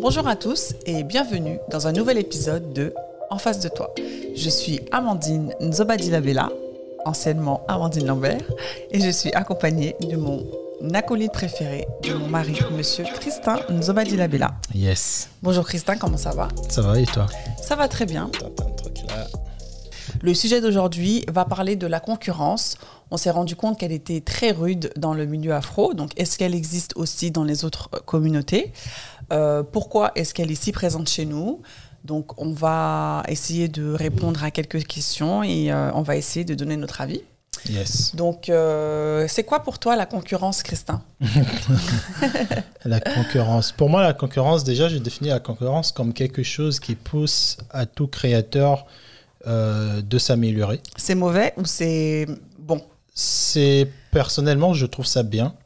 Bonjour à tous et bienvenue dans un nouvel épisode de En face de toi. Je suis Amandine Nzobadilabella, anciennement Amandine Lambert, et je suis accompagnée de mon acolyte préféré, de mon mari, monsieur Christin Nzobadilabella. Yes. Bonjour Christin, comment ça va? Ça va et toi? Ça va très bien. T'entends un truc là? Le sujet d'aujourd'hui va parler de la concurrence. On s'est rendu compte qu'elle était très rude dans le milieu afro. Donc, est-ce qu'elle existe aussi dans les autres euh, communautés? Euh, Pourquoi est-ce qu'elle est si présente chez nous? Donc, on va essayer de répondre à quelques questions et euh, on va essayer de donner notre avis. Yes. Donc, euh, c'est quoi pour toi la concurrence, Christin? La concurrence. Pour moi, la concurrence, déjà, j'ai défini la concurrence comme quelque chose qui pousse à tout créateur euh, de s'améliorer. C'est mauvais ou c'est C'est personnellement, je trouve ça bien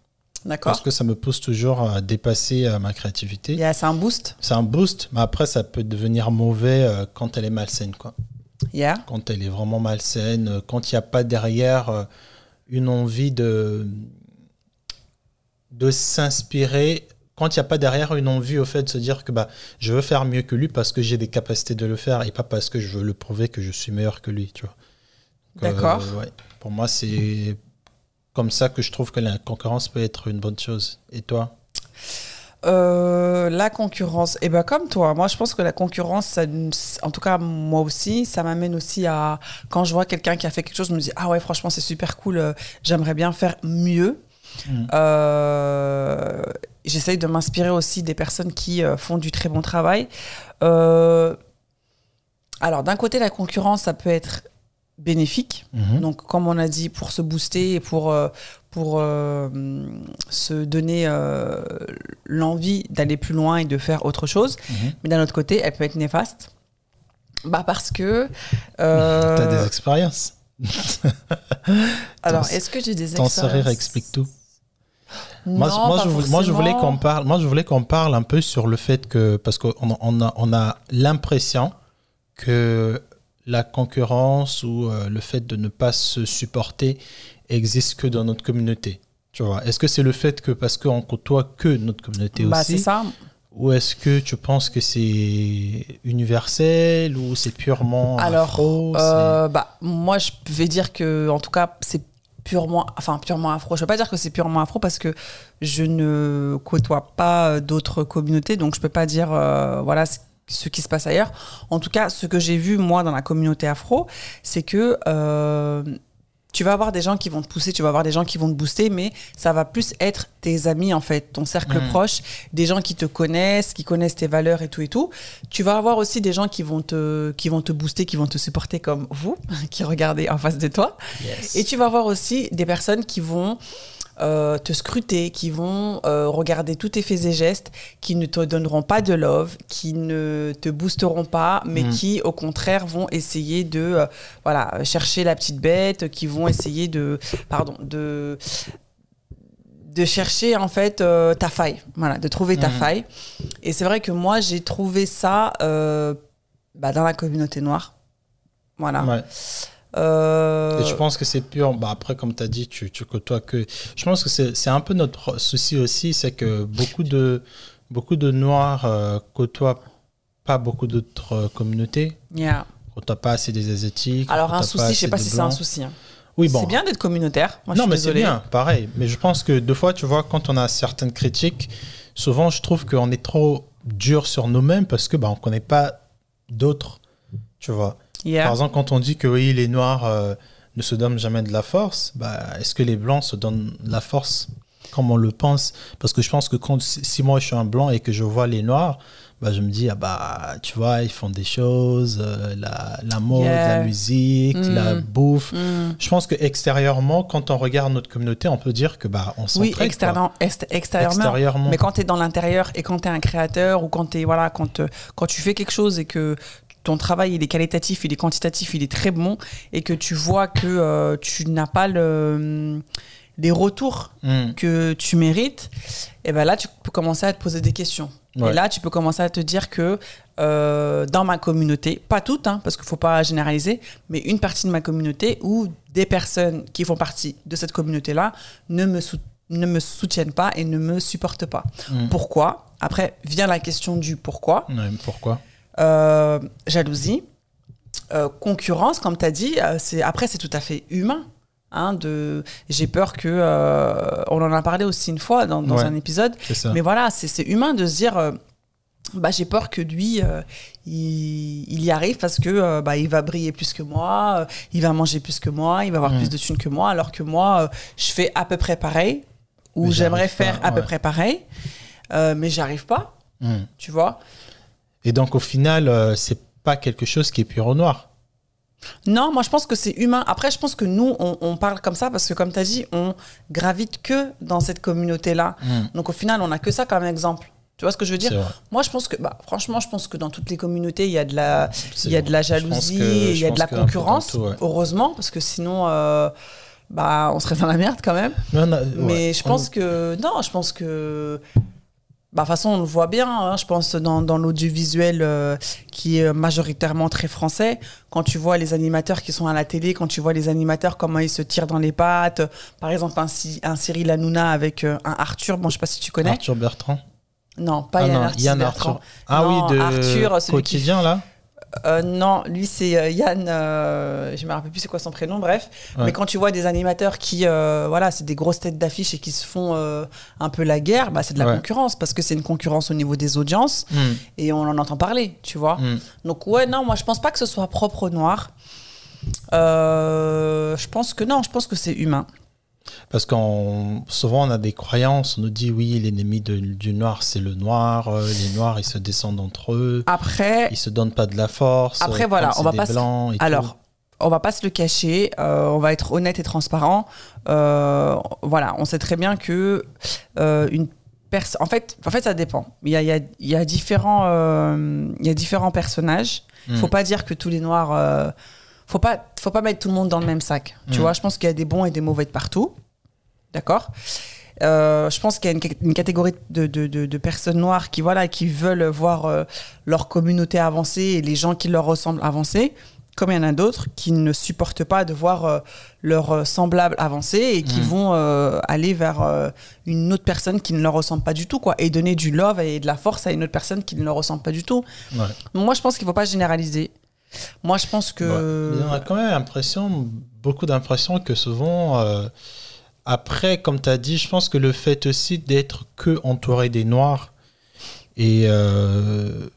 D'accord parce que ça me pousse toujours à dépasser euh, ma créativité. Yeah, C'est un boost? C'est un boost, mais après, ça peut devenir mauvais euh, quand elle est malsaine, quoi. Yeah. Quand elle est vraiment malsaine, euh, quand il n'y a pas derrière une envie de, de s'inspirer, quand il n'y a pas derrière une envie au fait de se dire que bah, je veux faire mieux que lui parce que j'ai des capacités de le faire et pas parce que je veux le prouver que je suis meilleur que lui, tu vois. Donc, D'accord. ouais. Pour moi, c'est comme ça que je trouve que la concurrence peut être une bonne chose. Et toi? Euh, la concurrence, et ben comme toi, moi je pense que la concurrence, ça, en tout cas moi aussi, ça m'amène aussi à quand je vois quelqu'un qui a fait quelque chose, je me dis ah ouais franchement c'est super cool, euh, j'aimerais bien faire mieux. Mhm. Euh, J'essaye de m'inspirer aussi des personnes qui font du très bon travail. Alors d'un côté la concurrence, ça peut être bénéfique. Mhm. Donc, comme on a dit, pour se booster et pour, euh, pour euh, se donner euh, l'envie d'aller plus loin et de faire autre chose. Mhm. Mais d'un autre côté, elle peut être néfaste. Bah parce que. euh, T'as des expériences alors, Ton- est-ce que j'ai des Ton expériences? sourire explique tout. Moi, Non, moi, je, vou- moi, je voulais qu'on parle. Moi, je voulais qu'on parle un peu sur le fait que parce qu'on on a, on a l'impression que la concurrence ou euh, le fait de ne pas se supporter existe que dans notre communauté. Tu vois Est-ce que c'est le fait que parce qu'on côtoie que notre communauté Bah, c'est aussi, ça. ou est-ce que tu penses que c'est universel ou c'est purement Alors, afro, euh, bah, moi, je vais dire que, en tout cas, c'est purement, enfin, purement afro. Je ne veux pas dire que c'est purement afro parce que je ne côtoie pas d'autres communautés, donc je ne peux pas dire, euh, voilà, ce- qui se passe ailleurs. En tout cas, ce que j'ai vu, moi, dans la communauté afro, c'est que euh, tu vas avoir des gens qui vont te pousser, tu vas avoir des gens qui vont te booster, mais ça va plus être tes amis, en fait, ton cercle Mhm. proche, des gens qui te connaissent, qui connaissent tes valeurs et tout et tout. Tu vas avoir aussi des gens qui vont te, qui vont te booster, qui vont te supporter comme vous, qui regardez en face de toi. Yes. Et tu vas avoir aussi des personnes qui vont euh, te scruter, qui vont euh, regarder tous tes faits et gestes, qui ne te donneront pas de love, qui ne te boosteront pas, mais Mm. qui au contraire vont essayer de euh, voilà chercher la petite bête, qui vont essayer de pardon de de chercher en fait ta faille, voilà, de trouver ta Mhm. faille. Et c'est vrai que moi j'ai trouvé ça bah, dans la communauté noire, voilà. Ouais. Euh, Et je pense que c'est pur? Bah après, comme tu as dit, tu, tu côtoies que. Je pense que c'est un peu notre souci aussi, c'est que beaucoup de, beaucoup de Noirs euh, côtoient pas beaucoup d'autres euh, communautés. yeah. Côtoient pas assez des Asiatiques. Alors un souci, je sais pas si c'est un souci. hein. Oui, bon. C'est bien d'être communautaire. Moi, non, je mais c'est bien, pareil. Mais je pense que deux fois, tu vois, quand on a certaines critiques, souvent, je trouve qu'on est trop dur sur nous-mêmes parce que bah, on connaît pas d'autres. Tu vois. Yeah. Par exemple, quand on dit que oui, les Noirs euh, ne se donnent jamais de la force, bah, est-ce que les Blancs se donnent de la force comme on le pense? Parce que je pense que quand, si moi je suis un Blanc et que je vois les Noirs, bah, je me dis, ah bah, tu vois, ils font des choses, euh, la, la mode, Yeah. la musique, Mm. la bouffe. Mm. Je pense que extérieurement, quand on regarde notre communauté, on peut dire que bah, on s'entraide. Oui, extérieurement, est- extérieurement. Extérieurement. Mais quand tu es dans l'intérieur et quand tu es un créateur ou quand, t'es- voilà, quand, euh, quand tu fais quelque chose et que ton travail il est qualitatif, il est quantitatif, il est très bon et que tu vois que euh, tu n'as pas le, les retours Mm. que tu mérites, et ben là, tu peux commencer à te poser des questions. Ouais. Et là, tu peux commencer à te dire que euh, dans ma communauté, pas toutes, hein, parce qu'il ne faut pas généraliser, mais une partie de ma communauté ou des personnes qui font partie de cette communauté-là ne me, sou- ne me soutiennent pas et ne me supportent pas. Mm. Pourquoi? Après vient la question du pourquoi. Ouais, pourquoi? Euh, jalousie, euh, concurrence, comme tu as dit. euh, c'est, après, c'est tout à fait humain. hein, de, j'ai peur que. on en a parlé aussi une fois dans, dans Ouais. un épisode. Mais voilà, c'est, c'est humain de se dire. bah, j'ai peur que lui, euh, il, il y arrive parce que euh, bah, il va briller plus que moi, euh, il va manger plus que moi, il va avoir Mm. plus de thunes que moi, alors que moi, je fais à peu près pareil, ou Mais j'aimerais pas, faire à peu près pareil, mais j'arrive pas, Mm. tu vois. Et donc, au final, euh, c'est pas quelque chose qui est pur au noir. Non, moi je pense que c'est humain. Après, je pense que nous, on, on parle comme ça parce que, comme tu as dit, on gravite que dans cette communauté-là. Mm. Donc au final, on a que ça comme exemple. Tu vois ce que je veux dire? Moi, je pense que, bah, franchement, je pense que dans toutes les communautés, il y a de la, il y a de la jalousie, il y a de la concurrence. tout, ouais. Heureusement, parce que sinon, euh, bah, on serait dans la merde quand même. Mais, ouais. je On- pense que non, je pense que bah, de toute façon on le voit bien. hein, je pense dans, dans l'audiovisuel euh, qui est majoritairement très français. Quand tu vois les animateurs qui sont à la télé, quand tu vois les animateurs comment ils se tirent dans les pattes. Par exemple un, un Cyril Hanouna avec euh, un Arthur. Bon, je sais pas si tu connais. Arthur Bertrand. Non, pas Ah Yann non, Arthur. Yann Bertrand. Arthur. Ah Non, oui, de Arthur, celui qui- quotidien là. Euh, non, lui c'est euh, Yann. euh, je me rappelle plus c'est quoi son prénom. Bref, Ouais. mais quand tu vois des animateurs qui, euh, voilà, c'est des grosses têtes d'affiche et qui se font un peu la guerre, bah, c'est de la Ouais. concurrence parce que c'est une concurrence au niveau des audiences Mm. et on en entend parler, tu vois. Mm. Donc ouais, non, moi je pense pas que ce soit propre au noir. Euh, je pense que non, je pense que c'est humain. Parce qu'on souvent on a des croyances, on nous dit oui, l'ennemi du noir c'est le noir, euh, les noirs ils se descendent entre eux, Après, ils se donnent pas de la force. Après, voilà, on va pas se- et tout. Alors, on va pas se le cacher, euh, on va être honnête et transparent. Euh, voilà, on sait très bien que une personne. En fait, en fait, ça dépend. Il y a, il y a- il y a différents, il y a différents personnages. Il Mm. faut pas dire que tous les noirs. Faut pas, faut pas mettre tout le monde dans le même sac. Tu Mm. vois, je pense qu'il y a des bons et des mauvais de partout. D'accord? Euh, je pense qu'il y a une, ca- une catégorie de, de- de- de personnes noires qui, voilà, qui veulent voir euh, leur communauté avancer et les gens qui leur ressemblent avancer, comme il y en a d'autres qui ne supportent pas de voir euh, leurs semblables avancer et qui Mm. vont aller vers une autre personne qui ne leur ressemble pas du tout, quoi, et donner du love et de la force à une autre personne qui ne leur ressemble pas du tout. Ouais. Moi, je pense qu'il ne faut pas généraliser. Moi, je pense que. Ouais. On a quand même l'impression, beaucoup d'impression que souvent, euh, après, comme tu as dit, je pense que le fait aussi d'être que entouré des noirs, et euh,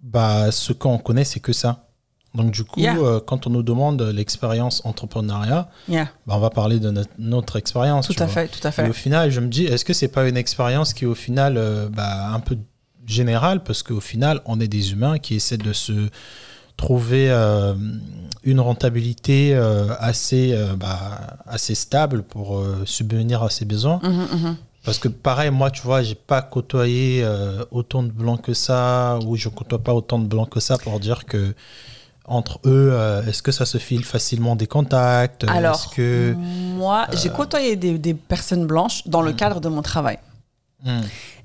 bah, ce qu'on connaît, c'est que ça. Donc du coup, Yeah. euh, quand on nous demande l'expérience entrepreneuriat, Yeah, bah, on va parler de notre, notre expérience. tout à vois. fait, tout à Et fait. au final, je me dis, est-ce que c'est pas une expérience qui est au final bah, un peu générale? Parce qu'au final, on est des humains qui essaient de se trouver euh, une rentabilité euh, assez, euh, bah, assez stable pour subvenir à ses besoins. Mhm, mhm. Parce que pareil, moi, tu vois, j'ai pas côtoyé euh, autant de blancs que ça, ou je côtoie pas autant de blancs que ça pour dire que entre eux, euh, est-ce que ça se file facilement des contacts? Alors, que moi, j'ai côtoyé des, des personnes blanches dans le cadre de mon travail.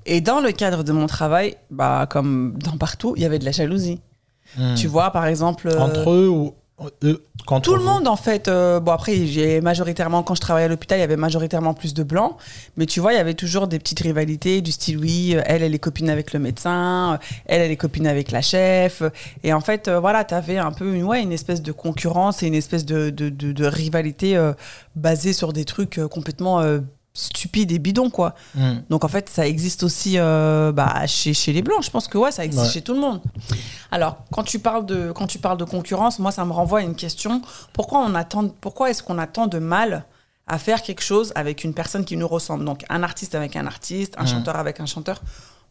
Et dans le cadre de mon travail, bah, comme dans partout, il y avait de la jalousie. Hmm. Tu vois, par exemple. euh, Entre eux ou eux contre Tout le monde, en fait. euh, bon, après, j'ai majoritairement, quand je travaillais à l'hôpital, il y avait majoritairement plus de blancs. Mais tu vois, il y avait toujours des petites rivalités du style, oui, euh, elle, elle est copine avec le médecin, euh, elle, elle est copine avec la chef. Et en fait, euh, voilà, tu avais un peu une, ouais, une espèce de concurrence et une espèce de, de, de- de rivalité euh, basée sur des trucs euh, complètement stupides et bidons, quoi. Hmm. Donc en fait, ça existe aussi euh, bah, chez, chez les blancs. Je pense que ouais, ça existe Ouais. chez tout le monde. Alors quand tu parles de quand tu parles de concurrence, moi ça me renvoie à une question. Pourquoi on attend Pourquoi est-ce qu'on a tant de mal à faire quelque chose avec une personne qui nous ressemble? Donc un artiste avec un artiste, un Mhm. chanteur avec un chanteur.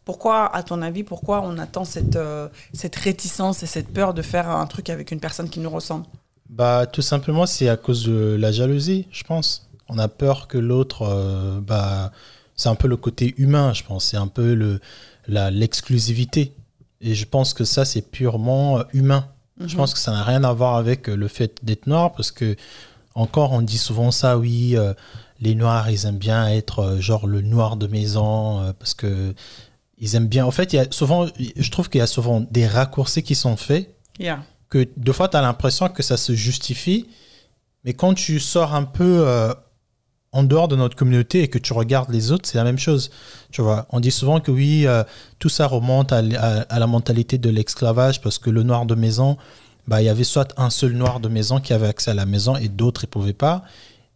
Pourquoi, à ton avis, pourquoi on attend cette, euh, cette réticence et cette peur de faire un truc avec une personne qui nous ressemble? Bah, tout simplement, c'est à cause de la jalousie, je pense. On a peur que l'autre, euh, bah, c'est un peu le côté humain, je pense. C'est un peu le, la, l'exclusivité. Et je pense que ça, c'est purement euh, humain. Je Mhm. pense que ça n'a rien à voir avec euh, le fait d'être noir, parce que, encore, on dit souvent ça, oui, euh, les noirs, ils aiment bien être euh, genre le noir de maison, euh, parce que ils aiment bien. En fait, il y a souvent, je trouve qu'il y a souvent des raccourcis qui sont faits Yeah. que deux fois, tu as l'impression que ça se justifie. Mais quand tu sors un peu en dehors de notre communauté et que tu regardes les autres, c'est la même chose. Tu vois, on dit souvent que oui, euh, tout ça remonte à, à la mentalité de l'esclavage parce que le noir de maison, bah, il y avait soit un seul noir de maison qui avait accès à la maison et d'autres ne pouvaient pas.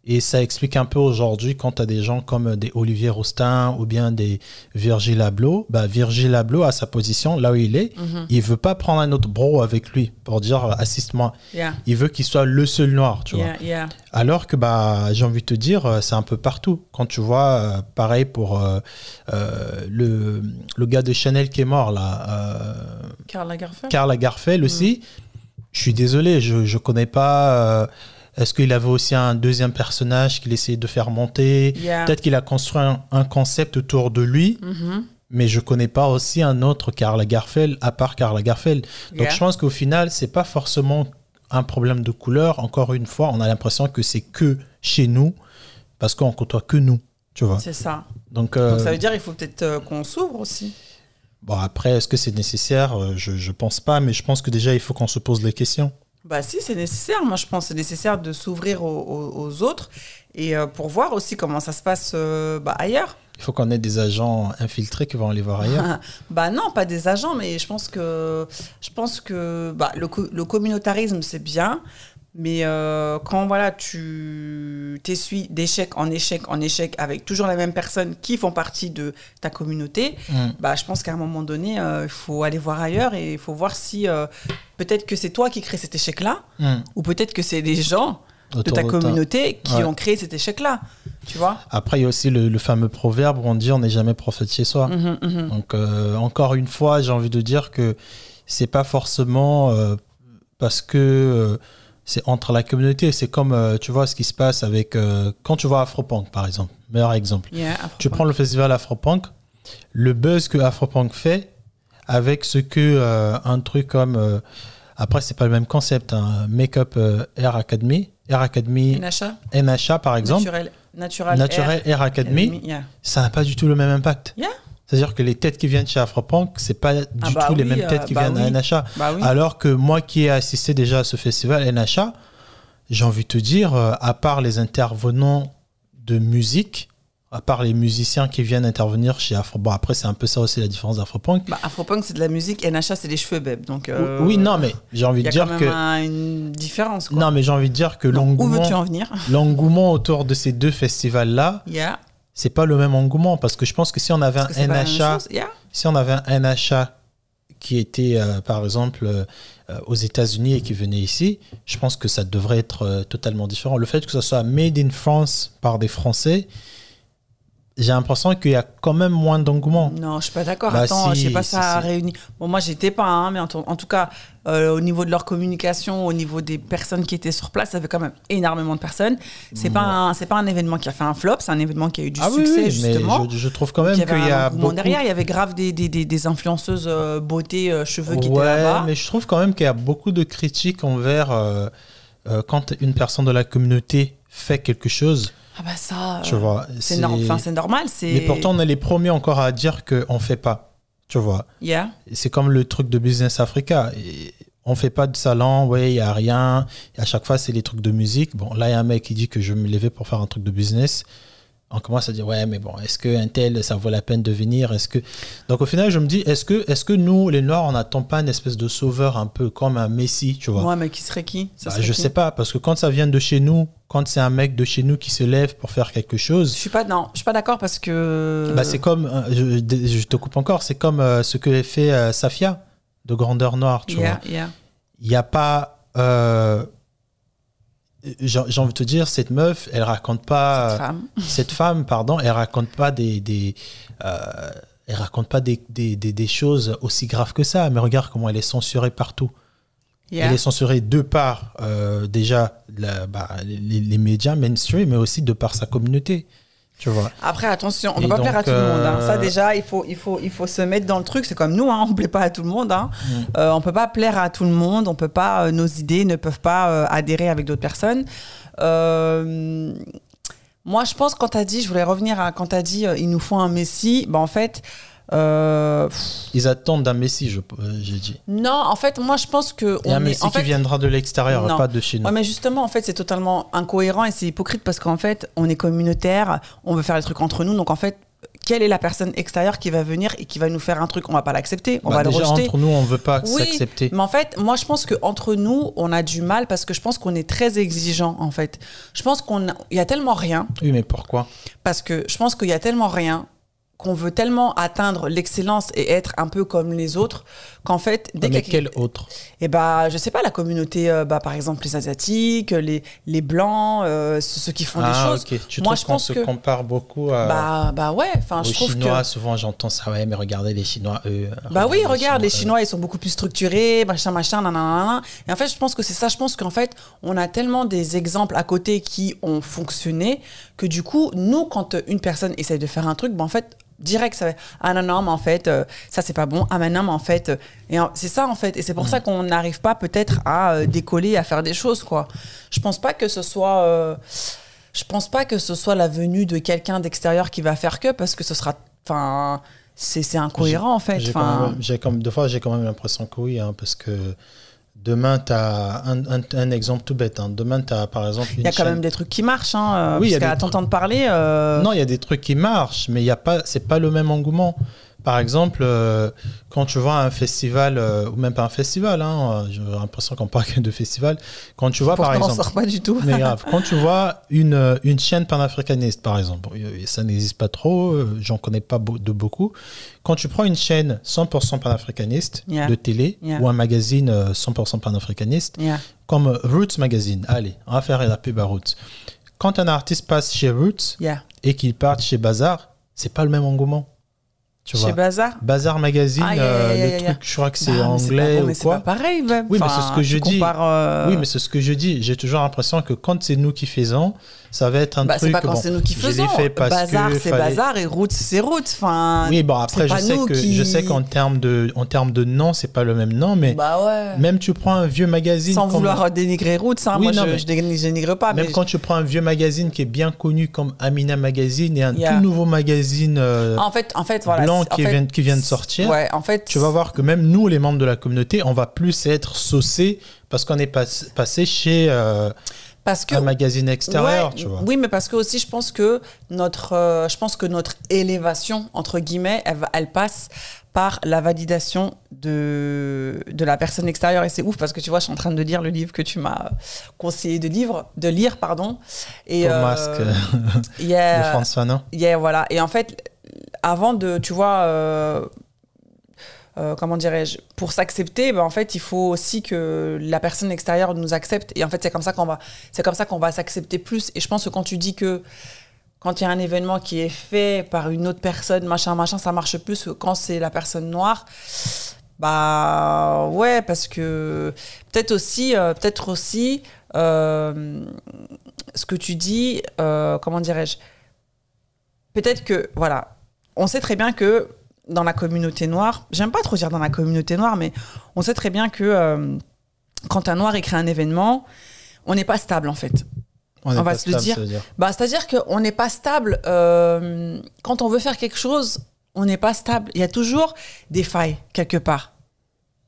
Et ça explique un peu aujourd'hui quand tu as des gens comme des Olivier Roustin ou bien des Virgil Abloh. Bah, Virgil Abloh, à sa position, là où il est, Mhm. il veut pas prendre un autre bro avec lui pour dire euh, assiste-moi. Yeah. Il veut qu'il soit le seul noir, tu vois. Yeah. Alors que bah, j'ai envie de te dire, euh, c'est un peu partout. Quand tu vois, euh, pareil pour euh, euh, le, le gars de Chanel qui est mort, là, euh, Karl Lagerfeld. Karl Lagerfeld aussi, je suis désolé, je ne connais pas. Est-ce qu'il avait aussi un deuxième personnage qu'il essayait de faire monter? Yeah. Peut-être qu'il a construit un, un concept autour de lui, Mhm. mais je connais pas aussi un autre Karl Lagerfeld à part Karl Lagerfeld. Donc Yeah. je pense qu'au final, c'est pas forcément un problème de couleur. Encore une fois, on a l'impression que c'est que chez nous, parce qu'on côtoie que nous, tu vois. C'est ça. Donc, euh, Donc ça veut dire qu'il faut peut-être euh, qu'on s'ouvre aussi. bon après, est-ce que c'est nécessaire? Euh, Je je pense pas, mais je pense que déjà il faut qu'on se pose les questions. Bah si, c'est nécessaire. Moi, je pense que c'est nécessaire de s'ouvrir aux, aux- aux autres et euh, pour voir aussi comment ça se passe euh, bah, ailleurs. Il faut qu'on ait des agents infiltrés qui vont aller voir ailleurs. bah non, pas des agents, mais je pense que je pense que bah, le, co- le communautarisme c'est bien, mais euh, quand voilà tu t'essuies d'échec en échec en échec avec toujours les mêmes personnes qui font partie de ta communauté, Mm. bah je pense qu'à un moment donné euh, il faut aller voir ailleurs et il faut voir si euh, peut-être que c'est toi qui crée cet échec là Mm. ou peut-être que c'est des gens de ta de communauté qui Ouais. ont créé cet échec là, tu vois? Après, il y a aussi le, le fameux proverbe où on dit on n'est jamais prophète chez soi. Mhm, mhm. Donc, encore une fois, j'ai envie de dire que c'est pas forcément parce que c'est entre la communauté. C'est comme, euh, tu vois, ce qui se passe avec. euh, quand tu vois Afropunk, par exemple, meilleur exemple. Yeah, Tu prends le festival Afropunk, le buzz que Afropunk fait avec ce que euh, un truc comme. après, c'est pas le même concept. Hein, Make-up Air Academy, Air Academy, NHA, NHA, par exemple. naturel, natural, Naturel Air Academy, yeah. ça n'a pas du tout le même impact. Yeah. C'est-à-dire que les têtes qui viennent chez Afropunk, c'est pas du Ah bah tout les mêmes têtes euh, qui bah viennent oui. à NHA. Bah oui. Alors que moi qui ai assisté déjà à ce festival NHA, j'ai envie de te dire, euh, à part les intervenants de musique, à part les musiciens qui viennent intervenir chez Afro, bon après c'est un peu ça aussi la différence d'Afropunk. Bah, Afropunk, c'est de la musique, NHA, c'est des cheveux, beb. Donc, euh, oui, non, mais j'ai envie Il y de a quand dire même que un- une différence. Quoi. non, mais j'ai envie de dire que Donc, où veux-tu l'engouement, en venir? l'engouement autour de ces deux festivals-là, Yeah. C'est pas le même engouement parce que je pense que si on avait un NHA. Yeah. si on avait un NHA qui était, euh, par exemple, euh, aux États-Unis et qui venait ici, je pense que ça devrait être euh, totalement différent. Le fait que ce soit made in France par des Français, j'ai l'impression qu'il y a quand même moins d'engouement. Non, je suis pas d'accord. Bah Attends, si, je sais pas si, ça a si. réuni. Bon, moi, j'étais pas, hein, mais en, tout- en tout cas, euh, au niveau de leur communication, au niveau des personnes qui étaient sur place, ça avait quand même énormément de personnes. C'est pas un, c'est pas un événement qui a fait un flop, c'est un événement qui a eu du ah succès oui, justement. mais je, je trouve quand même qu'il y a beaucoup... derrière. Il y avait grave des, des, des, des influenceuses euh, beauté, euh, cheveux qui étaient Ouais, là-bas. mais je trouve quand même qu'il y a beaucoup de critiques envers quand une personne de la communauté fait quelque chose, Ah bah ça, tu euh, vois. c'est nor- normal. Mais pourtant, on est les premiers encore à dire qu'on ne fait pas, tu vois. Yeah. C'est comme le truc de Business Africa. Et on fait pas de salon, ouais, il y a rien. Et à chaque fois, c'est les trucs de musique. Bon, là, il y a un mec qui dit que je vais me lever pour faire un truc de business. On commence à dire, ouais, mais bon, est-ce qu'un tel, ça vaut la peine de venir Est-ce que... Donc, au final, je me dis, est-ce que, est que nous, les Noirs, on n'attend pas une espèce de sauveur un peu comme un Messi, tu vois? Moi, mais qui serait qui? Ça Bah, serait Je qui? sais pas, parce que quand ça vient de chez nous, quand c'est un mec de chez nous qui se lève pour faire quelque Je chose, suis pas, non, je suis pas d'accord parce que. bah, c'est comme, euh, je, je te coupe encore, c'est comme euh, ce que fait euh, Safia de Grandeur Noire, tu vois Yeah, yeah. il n'y a pas. euh, J'ai envie de te dire, cette meuf, elle raconte pas. Cette femme. cette femme, pardon, elle raconte pas des. des elle raconte pas des, des, des, des choses aussi graves que ça, mais regarde comment elle est censurée partout. Yeah. Elle est censurée de par euh, déjà la- bah, les, les médias mainstream, mais aussi de par sa communauté. Tu vois. Après, attention, on ne peut pas plaire à tout le monde. hein. euh, Ça, déjà, il faut, il, faut, il faut se mettre dans le truc. C'est comme nous, hein. on ne plaît pas à tout le monde. Hein. Mm. Euh, on ne peut pas plaire à tout le monde. On peut pas, euh, nos idées ne peuvent pas euh, adhérer avec d'autres personnes. Euh, moi, je pense, quand tu as dit, je voulais revenir à quand tu as dit, euh, il nous faut un Messi, bah, en fait, Euh, Ils attendent d'un Messi, euh, j'ai dit. non, en fait, moi, je pense que. Et un on est- Messi qui fait, viendra de l'extérieur, pas de chez nous. Ouais, mais justement, en fait, c'est totalement incohérent et c'est hypocrite parce qu'en fait, on est communautaire, on veut faire les trucs entre nous. Donc, en fait, quelle est la personne extérieure qui va venir et qui va nous faire un truc? On va pas l'accepter, on Bah, va le déjà, rejeter. entre nous, on veut pas Oui, s'accepter. mais en fait, moi, je pense qu'entre nous, on a du mal parce que je pense qu'on est très exigeant, en fait. Je pense qu'il y a tellement rien, Oui, mais pourquoi? parce que je pense qu'il y a tellement rien qu'on veut tellement atteindre l'excellence et être un peu comme les autres qu'en fait, dès Mais quel autre et bah, je sais pas, la communauté, euh, bah, par exemple, les Asiatiques, les, les Blancs, euh, ceux qui font des Ah, choses. ok. Tu Moi, je qu'on pense se que- compare beaucoup à, Bah, bah ouais, enfin, je trouve Chinois que. Souvent, j'entends ça. Ouais, mais regardez les Chinois, eux. Bah oui, regarde, les eux. Chinois, ils sont beaucoup plus structurés, machin, machin, nanana. Et en fait, je pense que c'est ça. Je pense qu'en fait, on a tellement des exemples à côté qui ont fonctionné que du coup, nous, quand une personne essaye de faire un truc, bah en fait, direct, ça va être, ah non, non, mais en fait, euh, ça, c'est pas bon. Ah, mais non, mais en fait. euh, et c'est ça, en fait. Et c'est pour ça qu'on n'arrive pas peut-être à euh, décoller, à faire des choses, quoi. Je pense pas que ce soit. je pense pas que ce soit la venue de quelqu'un d'extérieur qui va faire que, parce que ce sera. Enfin. C'est incohérent, en fait. J'ai quand même- deux fois, j'ai quand même l'impression que oui, hein, parce que demain, tu as un, un- un exemple tout bête. hein. Demain, tu as par exemple Il y a quand même des trucs qui marchent, hein, Oui, parce qu'à t'entendre parler. euh, Non, il y a des trucs qui marchent, mais il y a pas, c'est pas le même engouement. Par exemple, euh, quand tu vois un festival, euh, ou même pas un festival, hein, euh, j'ai l'impression qu'on parle de festival. Quand tu vois, par exemple, sort pas du tout. mais grave, quand tu vois une, une chaîne panafricaniste, par exemple, ça n'existe pas trop, j'en connais pas de beaucoup. Quand tu prends une chaîne 100% panafricaniste Yeah. de télé Yeah. ou un magazine euh, 100% panafricaniste, Yeah. comme Roots Magazine, allez, on va faire la pub à Roots. Quand un artiste passe chez Roots et qu'il parte chez Bazar, c'est pas le même engouement. Tu Chez vois. Bazar Bazar Magazine, Ah, yeah, euh, yeah, yeah, le truc, je crois que c'est Bah, anglais ou mais c'est quoi. pas pareil, même. Oui, mais c'est ce que je dis. euh, Oui, mais c'est ce que je dis. J'ai toujours l'impression que quand c'est nous qui faisons, ça va être un bah, truc. c'est pas quand bon, c'est nous qui faisons. fait parce Bazar, c'est fallait- bazar et route, c'est route. Enfin, Oui, bon après je sais que qui- je sais qu'en termes de en termes de nom, c'est pas le même nom, mais bah ouais. même tu prends un vieux magazine. Sans comme- vouloir dénigrer route, ça, Oui, moi non, je, mais- je dénigre, pas. Même quand tu prends un vieux magazine qui est bien connu comme Amina Magazine et un tout nouveau magazine euh, en fait, en fait, voilà. Qui fait, vient, qui vient de sortir, Ouais, en fait. tu vas voir que même nous, les membres de la communauté, on va plus être saucés parce qu'on est pas- passé chez euh, Parce que un magazine extérieur, Ouais, tu vois. Oui, mais parce que aussi, je pense que notre, euh, je pense que notre élévation entre guillemets, elle, passe par la validation de de la personne extérieure et c'est ouf parce que tu vois, je suis en train de lire le livre que tu m'as conseillé de lire, de lire, pardon. Et Pour euh, masque de France Fanon. Yeah, voilà. Et en fait, avant de, tu vois, euh, euh, comment dirais-je, pour s'accepter, ben, en fait, il faut aussi que la personne extérieure nous accepte. Et en fait, c'est comme ça qu'on va, c'est comme ça qu'on va s'accepter plus. Et je pense que quand tu dis que quand il y a un événement qui est fait par une autre personne, machin, machin, ça marche plus que quand c'est la personne noire. Bah ouais, parce que peut-être aussi, euh, peut-être aussi, ce que tu dis, comment dirais-je, peut-être que, voilà, on sait très bien que dans la communauté noire, j'aime pas trop dire dans la communauté noire, mais on sait très bien que euh, quand un noir écrit un événement, on n'est pas stable en fait. On, va se le dire. Bah, C'est-à-dire qu'on n'est pas stable. euh, quand on veut faire quelque chose, on n'est pas stable. Il y a toujours des failles quelque part.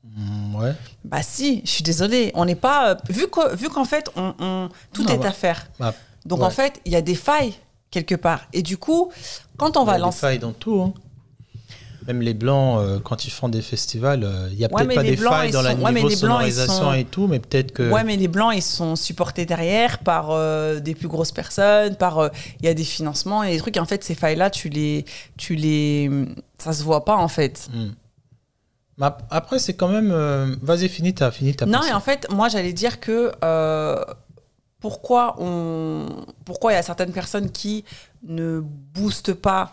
Mm, ouais. Bah si, je suis désolée. On n'est pas... euh, vu qu'en vu qu'en fait, on, on- tout Non, est bah, à faire. Bah, Donc ouais. en fait, il y a des failles quelque part. Et du coup, quand on Il y va a des lancer... failles dans tout. hein. Même les blancs, euh, quand ils font des festivals, euh, il y a Ouais, peut-être pas des Blancs, failles dans la ouais, niveau Blancs, sonorisation sont- et tout, mais peut-être que. Ouais, mais les blancs, ils sont supportés derrière par euh, des plus grosses personnes, par euh, il y a des financements et des trucs. Et en fait, ces failles-là, tu les, tu les, ça se voit pas en fait. Hmm. Mais après, c'est quand même. euh, Vas-y, finis ta, finis ta Non, et en fait, moi, j'allais dire que euh, pourquoi on, pourquoi il y a certaines personnes qui ne boostent pas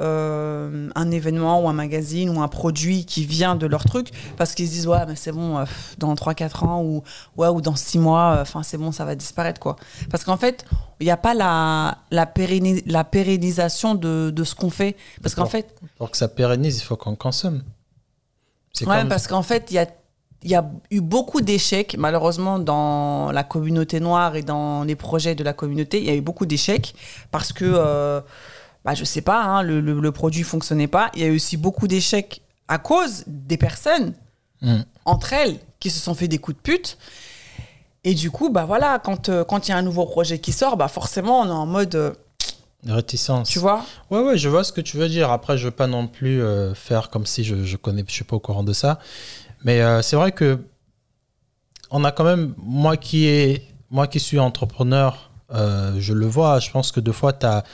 euh, un événement ou un magazine ou un produit qui vient de leur truc parce qu'ils se disent ouais mais c'est bon euh, dans 3-4 ans ou ouais ou dans 6 mois enfin c'est bon ça va disparaître quoi. Parce qu'en fait il n'y a pas la la, pérenni- la pérennisation de, de ce qu'on fait. Parce qu'en fait Pour que ça pérennise, il faut qu'on consomme. Ouais, comme- parce qu'en fait, il y a, il y a eu beaucoup d'échecs, malheureusement, dans la communauté noire et dans les projets de la communauté. Il y a eu beaucoup d'échecs parce que, euh, bah, je sais pas, hein, le, le, le produit fonctionnait pas. Il y a eu aussi beaucoup d'échecs à cause des personnes Mm. entre elles qui se sont fait des coups de pute. Et du coup, bah voilà, quand euh, quand il y a un nouveau projet qui sort, bah forcément, on est en mode, euh, Réticence. tu vois? Ouais, ouais, je vois ce que tu veux dire. Après, je veux pas non plus euh, faire comme si je, je connais, je suis pas au courant de ça. Mais euh, c'est vrai que on a quand même, moi qui est, moi qui suis entrepreneur, euh, je le vois. Je pense que deux fois, tu as,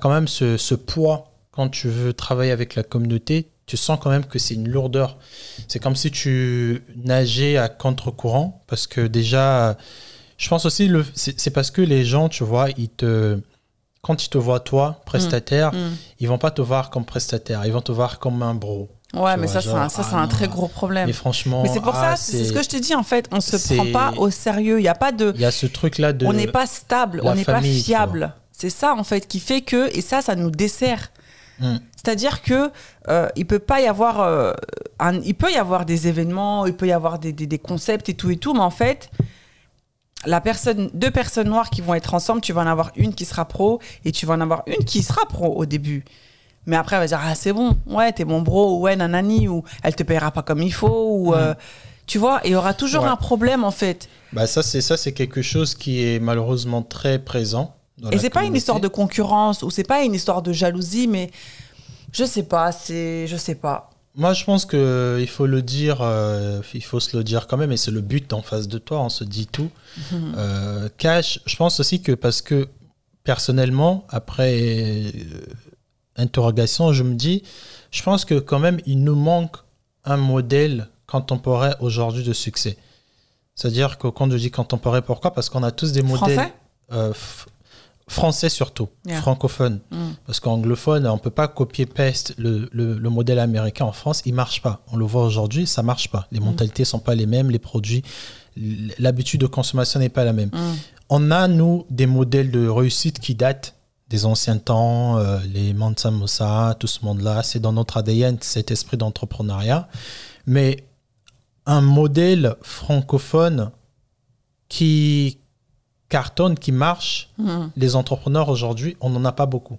quand même ce, ce poids quand tu veux travailler avec la communauté. Tu sens quand même que c'est une lourdeur. C'est comme si tu nageais à contre-courant parce que déjà, je pense aussi c'est parce que les gens, tu vois, ils te quand ils te voient toi prestataire, Mm. ils vont pas te voir comme prestataire, ils vont te voir comme un bro. Ouais, mais vois, ça, c'est un, ça, c'est ah un très gros problème. Mais franchement, Mais c'est pour ah, ça, c'est ce que je te dis en fait. On se prend pas au sérieux. Il y a pas de, Il y a ce truc là de. on n'est pas stable, on n'est pas fiable. C'est ça en fait qui fait que et ça, ça nous dessert. Mm. C'est-à-dire que euh, il peut pas y avoir, euh, un- il peut y avoir des événements, il peut y avoir des, des- des concepts et tout et tout, mais en fait, la personne, deux personnes noires qui vont être ensemble, tu vas en avoir une qui sera pro et tu vas en avoir une qui sera pro au début. Mais après, elle va dire ah c'est bon, ouais t'es mon bro, ouais nanani ou elle te payera pas comme il faut ou euh, tu vois, il y aura toujours Ouais. un problème en fait. Bah ça c'est ça c'est quelque chose qui est malheureusement très présent. dans Et c'est pas une histoire de concurrence ou c'est pas une histoire de jalousie, mais je sais pas, c'est je sais pas. Moi je pense que il faut le dire, euh, il faut se le dire quand même, et c'est le but en face de toi, on se dit tout. Euh, cash, je pense aussi que parce que personnellement, après euh, interrogation, je me dis, je pense que quand même il nous manque un modèle contemporain aujourd'hui de succès. C'est-à-dire que quand je dis contemporain, pourquoi? Parce qu'on a tous des modèles Français? euh, français surtout, Yeah. francophones. Mm. Parce qu'anglophone, on peut pas copier-paste le, le- le modèle américain en France, il marche pas. On le voit aujourd'hui, ça marche pas. Les mentalités sont pas les mêmes, les produits, l'habitude de consommation n'est pas la même. Mm. On a, nous, des modèles de réussite qui datent des anciens temps, euh, les Mansa Musa, tout ce monde-là, c'est dans notre ADN, cet esprit d'entrepreneuriat. Mais un modèle francophone qui cartonne, qui marche, Mm. les entrepreneurs aujourd'hui, on n'en a pas beaucoup.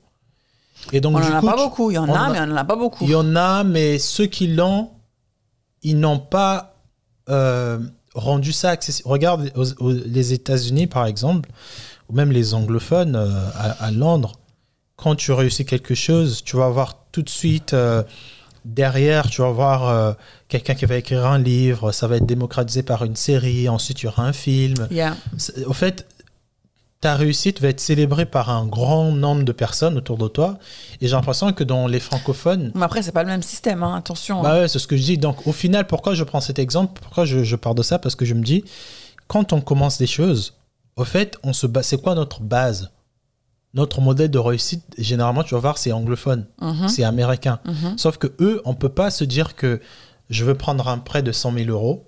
Et donc, On du en a coup, pas beaucoup, il y en a, a- mais on en a pas beaucoup. il y en a, mais ceux qui l'ont, ils n'ont pas euh, rendu ça accessible. Regarde aux- aux- les États-Unis, par exemple, ou même les anglophones euh, à, à Londres. Quand tu réussis quelque chose, tu vas voir tout de suite euh, derrière, tu vas voir euh, quelqu'un qui va écrire un livre, ça va être démocratisé par une série, ensuite il y aura un film. Yeah. Au fait, ta réussite va être célébrée par un grand nombre de personnes autour de toi. Et j'ai l'impression que dans les francophones, Mais après, c'est pas le même système, hein, attention. bah ouais, c'est ce que je dis. Donc, au final, pourquoi je prends cet exemple? Pourquoi je, je pars de ça? Parce que je me dis, quand on commence des choses, au fait, on se. C'est quoi notre base? Notre modèle de réussite, généralement, tu vas voir, c'est anglophone, Mhm. c'est américain. Mhm. Sauf que eux, on peut pas se dire que je veux prendre un prêt de 100 000 euros,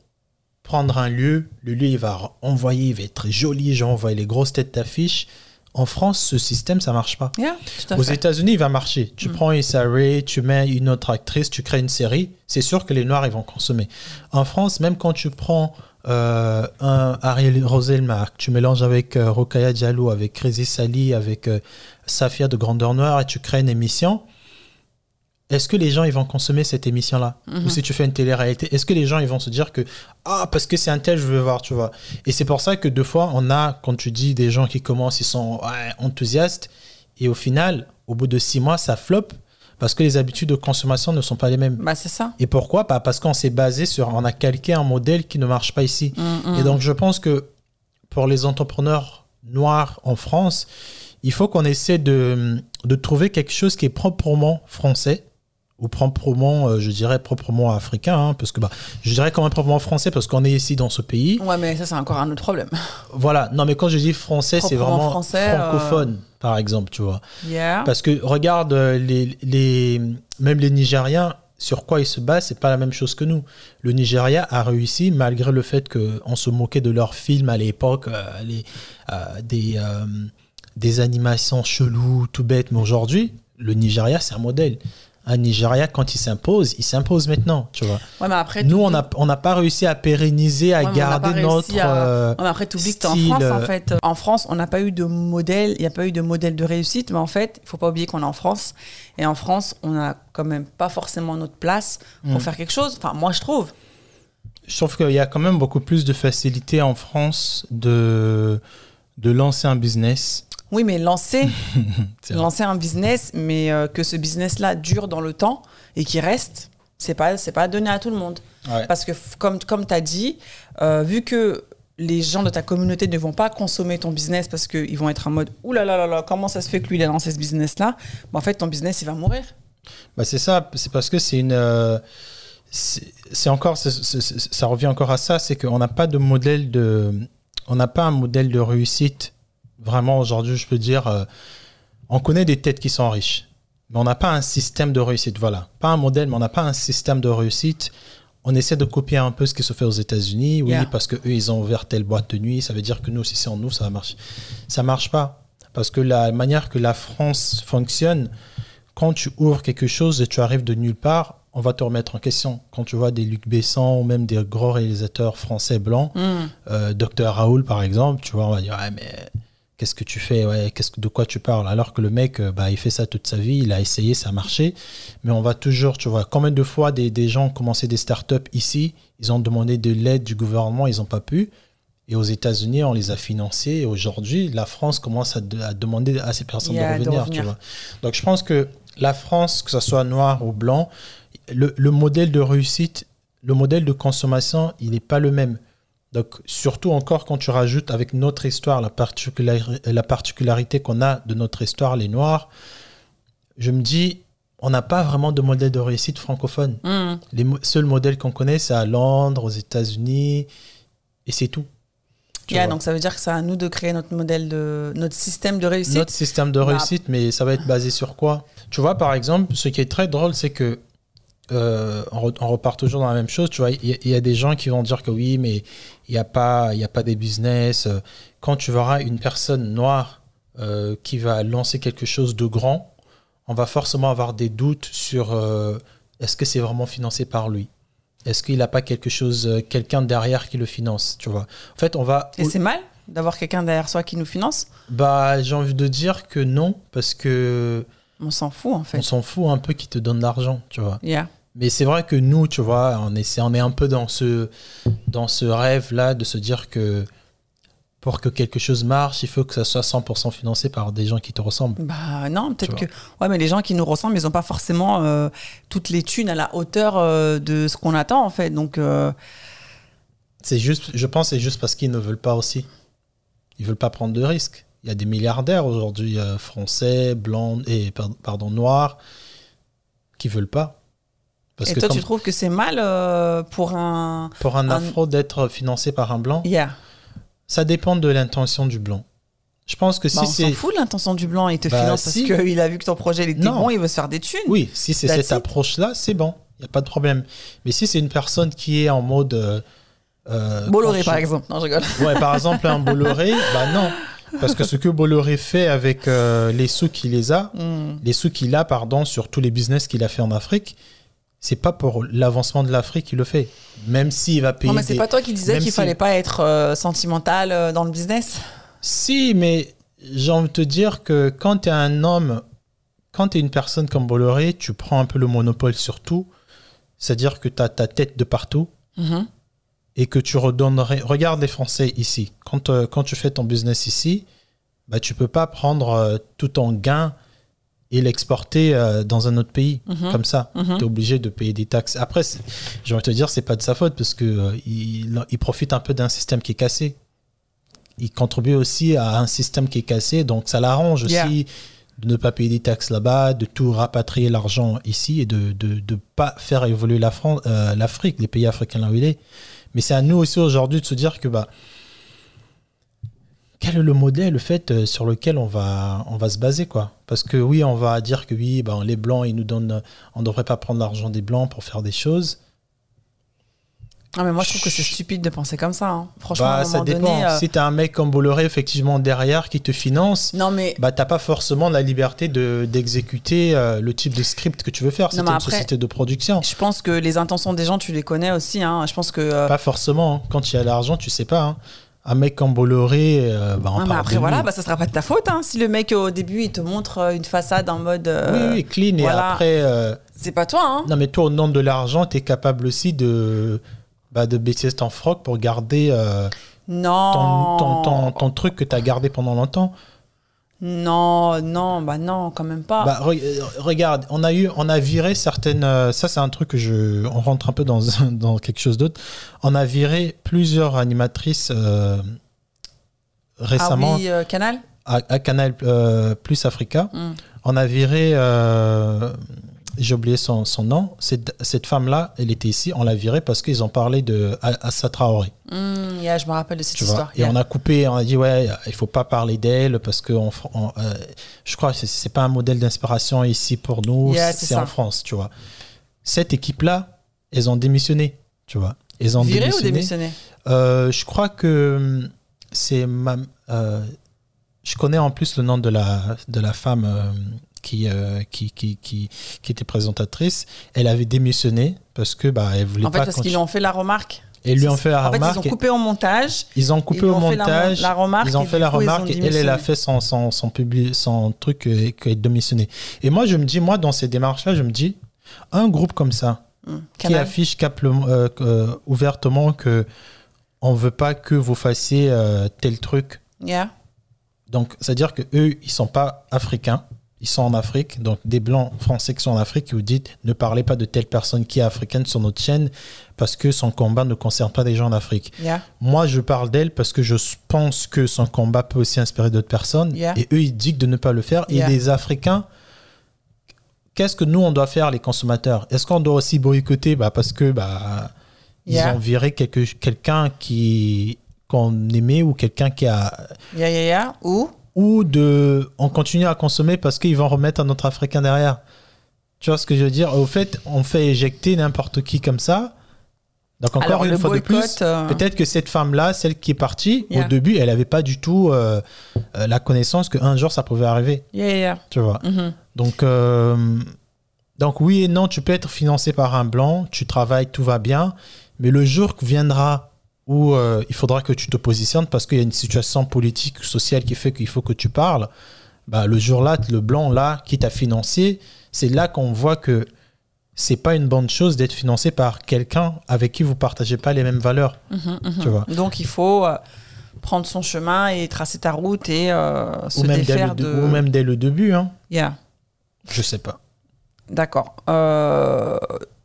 prendre un lieu, le lieu, il va envoyer, il va être très joli, j'ai envoyé les grosses têtes d'affiche. En France, ce système, ça marche pas. Yeah, Aux. États-Unis, il va marcher. Tu Mm. prends Issa Rae, tu mets une autre actrice, tu crées une série, c'est sûr que les Noirs, ils vont consommer. En France, même quand tu prends euh, un Ariel Roselmack, tu mélanges avec euh, Rokaya Diallo, avec Crazy Sally, avec euh, Safia de Grandeur Noire, et tu crées une émission, est-ce que les gens, ils vont consommer cette émission-là? Mhm. Ou si tu fais une télé-réalité, est-ce que les gens, ils vont se dire que, ah, parce que c'est un tel, je veux voir, tu vois? Et c'est pour ça que deux fois, on a, quand tu dis des gens qui commencent, ils sont ouais, enthousiastes, et au final, au bout de six mois, ça floppe parce que les habitudes de consommation ne sont pas les mêmes. Bah, c'est ça. Et pourquoi? Bah, Parce qu'on s'est basé sur, on a calqué un modèle qui ne marche pas ici. Mm, mm. Et donc, je pense que pour les entrepreneurs noirs en France, il faut qu'on essaie de, de trouver quelque chose qui est proprement français ou proprement, euh, je dirais, proprement africain, hein, parce que bah, je dirais quand même proprement français parce qu'on est ici dans ce pays. Ouais, mais ça, c'est encore un autre problème. Voilà, non mais quand je dis français, c'est vraiment français, euh, francophone, par exemple, tu vois. Yeah. Parce que regarde, euh, les, les, même les Nigériens, sur quoi ils se basent, c'est pas la même chose que nous. Le Nigeria a réussi, malgré le fait qu'on se moquait de leurs films à l'époque, euh, les, euh, des, euh, des animations cheloues, tout bêtes, mais aujourd'hui, le Nigeria, c'est un modèle. Un Nigeria, quand il s'impose, il s'impose maintenant, tu vois. Ouais, mais après, Nous, on n'a on pas réussi à pérenniser, à Ouais, garder notre. à- euh, Ouais, mais après, tu oublies que en France, en euh, fait. En France, on n'a pas eu de modèle, il n'y a pas eu de modèle de réussite, mais en fait, il faut pas oublier qu'on est en France. Et en France, on n'a quand même pas forcément notre place pour Mm. faire quelque chose. Enfin, moi, je trouve. Je trouve qu'il y a quand même beaucoup plus de facilité en France de, de lancer un business. Oui, mais lancer, lancer un business, mais euh, que ce business-là dure dans le temps et qui reste, c'est pas, c'est pas donné à tout le monde. Ouais. Parce que, comme, comme tu as dit, euh, vu que les gens de ta communauté ne vont pas consommer ton business parce qu'ils vont être en mode Ouh là là là là, comment ça se fait que lui, il a lancé ce business-là? Bah, En fait, ton business, il va mourir. Bah, c'est ça, c'est parce que c'est une. euh, c'est encore, ça revient encore à ça, c'est qu'on n'a pas de modèle de, on n'a pas un modèle de réussite. Vraiment aujourd'hui, je peux dire, euh, on connaît des têtes qui sont riches, mais on n'a pas un système de réussite. Voilà, pas un modèle, mais on n'a pas un système de réussite. On essaie de copier un peu ce qui se fait aux États-Unis, oui, Yeah. parce que eux ils ont ouvert telle boîte de nuit, ça veut dire que nous, si c'est en nous, ça va marcher. Ça marche pas, parce que la manière que la France fonctionne, quand tu ouvres quelque chose et tu arrives de nulle part, on va te remettre en question. Quand tu vois des Luc Besson ou même des gros réalisateurs français blancs, euh, Dr Raoul par exemple, tu vois, on va dire ouais, mais qu'est-ce que tu fais ouais, qu'est-ce que de quoi tu parles? Alors que le mec, euh, bah, il fait ça toute sa vie, il a essayé, ça a marché, mais on va toujours, tu vois, combien de fois des, des gens ont commencé des startups ici, ils ont demandé de l'aide du gouvernement, ils n'ont pas pu. Et aux États-Unis, on les a financés. Et aujourd'hui, la France commence à, de- à demander à ces personnes Yeah, de revenir. Tu vois. Donc je pense que la France, que ce soit noir ou blanc, le, le modèle de réussite, le modèle de consommation, il n'est pas le même. Donc surtout encore quand tu rajoutes avec notre histoire, la, particulari- la particularité qu'on a de notre histoire, les Noirs, je me dis, on n'a pas vraiment de modèle de réussite francophone. Mm. Les mo- seuls modèles qu'on connaît, c'est à Londres, aux États-Unis, et c'est tout. Yeah, donc ça veut dire que c'est à nous de créer notre modèle de notre système de réussite. Notre système de Bah. réussite, mais ça va être basé sur quoi? Tu vois, par exemple, ce qui est très drôle, c'est que euh, on, re- on repart toujours dans la même chose. Tu vois, il y, a- il y a des gens qui vont dire que oui, mais il n'y a pas, il y a pas des business. Quand tu verras une personne noire euh, qui va lancer quelque chose de grand, on va forcément avoir des doutes sur euh, est-ce que c'est vraiment financé par lui? Est-ce qu'il n'a pas quelque chose, euh, quelqu'un derrière qui le finance Tu vois? En fait, on va. Et c'est mal d'avoir quelqu'un derrière soi qui nous finance? Bah, j'ai envie de dire que non, parce que On s'en fout, en on fait. s'en fout un peu qui te donne de l'argent, tu vois. Yeah. Mais c'est vrai que nous, tu vois, on est, on est un peu dans ce, dans ce rêve-là de se dire que pour que quelque chose marche, il faut que ça soit 100% financé par des gens qui te ressemblent. Bah non, peut-être que. Ouais, mais les gens qui nous ressemblent, ils n'ont pas forcément euh, toutes les thunes à la hauteur euh, de ce qu'on attend, en fait. Donc, euh, C'est juste, je pense, que c'est juste parce qu'ils ne veulent pas aussi. Ils veulent pas prendre de risques. Il y a des milliardaires aujourd'hui, français, blancs et par- pardon noirs, qui veulent pas. Parce et que toi, tu trouves que c'est mal euh, pour un. pour un un- afro d'être financé par un blanc, Yeah. ça dépend de l'intention du blanc. Je pense que Bah, si on s'en c'est fout de l'intention du blanc, il te Bah, finance si. parce qu'il a vu que ton projet il était Non. bon, il veut se faire des thunes. oui, si c'est cette approche-là, c'est bon, il n'y a pas de problème. Mais si c'est une personne qui est en mode euh, euh, Bolloré, par exemple. Non, je rigole. Ouais, par exemple un Bolloré, bah non, parce que ce que Bolloré fait avec euh, les sous qu'il les a, Hmm. les sous qu'il a, pardon, sur tous les business qu'il a fait en Afrique, c'est pas pour l'avancement de l'Afrique qu'il le fait. Même s'il va payer. Non, mais c'est des- pas toi qui disais qu'il si- fallait pas être euh, sentimental euh, dans le business Si, mais j'ai envie de te dire que quand tu es un homme, quand tu es une personne comme Bolloré, tu prends un peu le monopole sur tout. C'est-à-dire que tu as ta tête de partout Mhm. et que tu redonnerais. Regarde les Français ici. Quand, euh, quand tu fais ton business ici, bah, tu peux pas prendre tout ton gain et l'exporter euh, dans un autre pays Mhm. comme ça. Mhm. Tu es obligé de payer des taxes. Après, j'ai envie de te dire, c'est pas de sa faute parce que euh, il, il profite un peu d'un système qui est cassé. Il contribue aussi à un système qui est cassé, donc ça l'arrange Yeah. aussi de ne pas payer des taxes là-bas, de tout rapatrier l'argent ici et de ne de, de pas faire évoluer la euh, l'Afrique, les pays africains là où il est. Mais c'est à nous aussi aujourd'hui de se dire que bah, quel est le modèle, le fait euh, sur lequel on va, on va se baser quoi? Parce que oui, on va dire que oui, ben, les blancs, ils nous donnent, on ne devrait pas prendre l'argent des blancs pour faire des choses. Ah, mais moi, je trouve que c'est stupide de penser comme ça. hein. Franchement, Bah, à un ça dépend. donné. euh, Si t'as un mec comme Bolloré, effectivement, derrière, qui te finance, Non, mais bah, t'as pas forcément la liberté de- d'exécuter euh, le type de script que tu veux faire. C'est une après- société de production. je pense que les intentions des gens, tu les connais aussi. Hein. Je pense que. euh, Pas forcément. hein. Quand il y a l'argent, tu sais pas. Un mec comme Bolloré, euh, bah, on ah, parle après, de voilà, bah, ça sera pas de ta faute. Hein. Si le mec, au début, il te montre euh, une façade en mode. euh, Oui, oui, clean. Et après, euh, C'est pas toi, hein. non, mais toi, au nom de l'argent, tu es capable aussi de, bah, de baisser ton froc pour garder Non. ton, ton, ton, ton truc que tu as gardé pendant longtemps. Non, non, bah non, quand même pas. Bah, re- euh, regarde, on a eu, on a viré certaines. euh, ça, c'est un truc que je. On rentre un peu dans, dans quelque chose d'autre. On a viré plusieurs animatrices euh, récemment ah oui, euh, Canal? À, à Canal Plus Africa. Hmm. On a viré. J'ai oublié son, son nom. Cette, cette femme-là, elle était ici. On l'a virée parce qu'ils ont parlé de Assa Traoré. Hmm, yeah, je me rappelle de cette Tu histoire. Et on a coupé, on a dit ouais, il faut pas parler d'elle parce que on, on- euh, je crois que c'est- pas un modèle d'inspiration ici pour nous, Yeah, c'est en. France, tu vois. Cette équipe-là, elles ont démissionné, tu vois. Elles ont Viré ou démissionné. Euh, je crois que hum, c'est ma, euh, je connais en plus le nom de la de la femme qui, euh, qui, qui qui qui était présentatrice. Elle avait démissionné parce que bah elle voulait En fait, pas. parce continu- qu'ils lui ont fait la remarque. Et lui ont fait la En fait, remarque. ils ont coupé au montage. Ils ont coupé Ils au fait la- montage, la remarque ils ont et fait la coup, remarque et elle, elle a fait son, son, son, publi- son truc euh, qu'elle est démissionné. Et moi, je me dis, moi, dans ces démarches-là, je me dis, un groupe comme ça, Hmm, qui Canal. affiche cap- euh, euh, ouvertement que on veut pas que vous fassiez tel truc. Yeah. Donc, c'est-à-dire que eux, ils sont pas africains, ils sont en Afrique. Donc, des blancs français qui sont en Afrique, qui vous dites, ne parlez pas de telle personne qui est africaine sur notre chaîne parce que son combat ne concerne pas des gens en Afrique. Yeah. Moi, je parle d'elle parce que je pense que son combat peut aussi inspirer d'autres personnes. Yeah. Et eux, ils disent de ne pas le faire. Yeah. Et les Africains, qu'est-ce que nous, on doit faire, les consommateurs? Est-ce qu'on doit aussi boycotter? Bah, Parce que bah, ils ont viré quelqu'un qui qu'on aimait ou quelqu'un qui a... Ou Ou de, on continue à consommer parce qu'ils vont remettre un autre Africain derrière. Tu vois ce que je veux dire? Au fait, on fait éjecter n'importe qui comme ça. Donc encore Alors, une fois de plus, euh, peut-être que cette femme-là, celle qui est partie, Yeah. au début, elle n'avait pas du tout euh, euh, la connaissance qu'un jour ça pouvait arriver. Yeah, yeah. Tu vois? Mhm. donc, euh, donc oui et non, tu peux être financé par un blanc, tu travailles, tout va bien, mais le jour viendra où euh, il faudra que tu te positionnes parce qu'il y a une situation politique, sociale qui fait qu'il faut que tu parles, bah, le jour-là, le blanc là qui t'a financé, c'est là qu'on voit que c'est pas une bonne chose d'être financé par quelqu'un avec qui vous partagez pas les mêmes valeurs. Mhm, mhm. Tu vois. Donc il faut euh, prendre son chemin et tracer ta route et euh, se Ou même, dès défaire le, de. ou même dès le début, hein. Yeah. je sais pas. D'accord. Euh,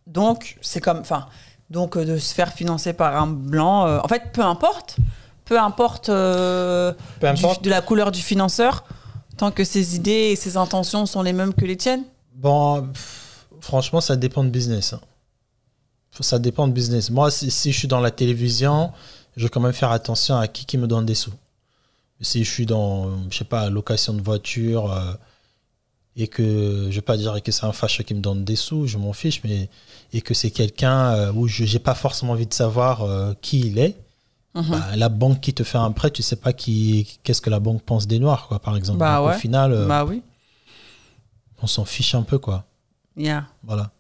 donc c'est comme, enfin, donc euh, de se faire financer par un blanc. euh, en fait, peu importe, peu importe, euh, du- importe. de la couleur du financeur, tant que ses idées et ses intentions sont les mêmes que les tiennes. Bon, pff, franchement, ça dépend de business. hein. Ça dépend de business. Moi, si, si je suis dans la télévision, je vais quand même faire attention à qui, qui me donne des sous. Si je suis dans, je sais pas, location de voiture et que, je vais pas dire que c'est un fâcheux qui me donne des sous, je m'en fiche, mais et que c'est quelqu'un euh, où je n'ai pas forcément envie de savoir euh, qui il est, Mhm. bah, la banque qui te fait un prêt, tu sais pas qui, qu'est-ce que la banque pense des noirs, quoi, par exemple. Bah Donc, ouais. Au final, euh, Bah oui. on s'en fiche un peu, quoi. Yeah. Voilà.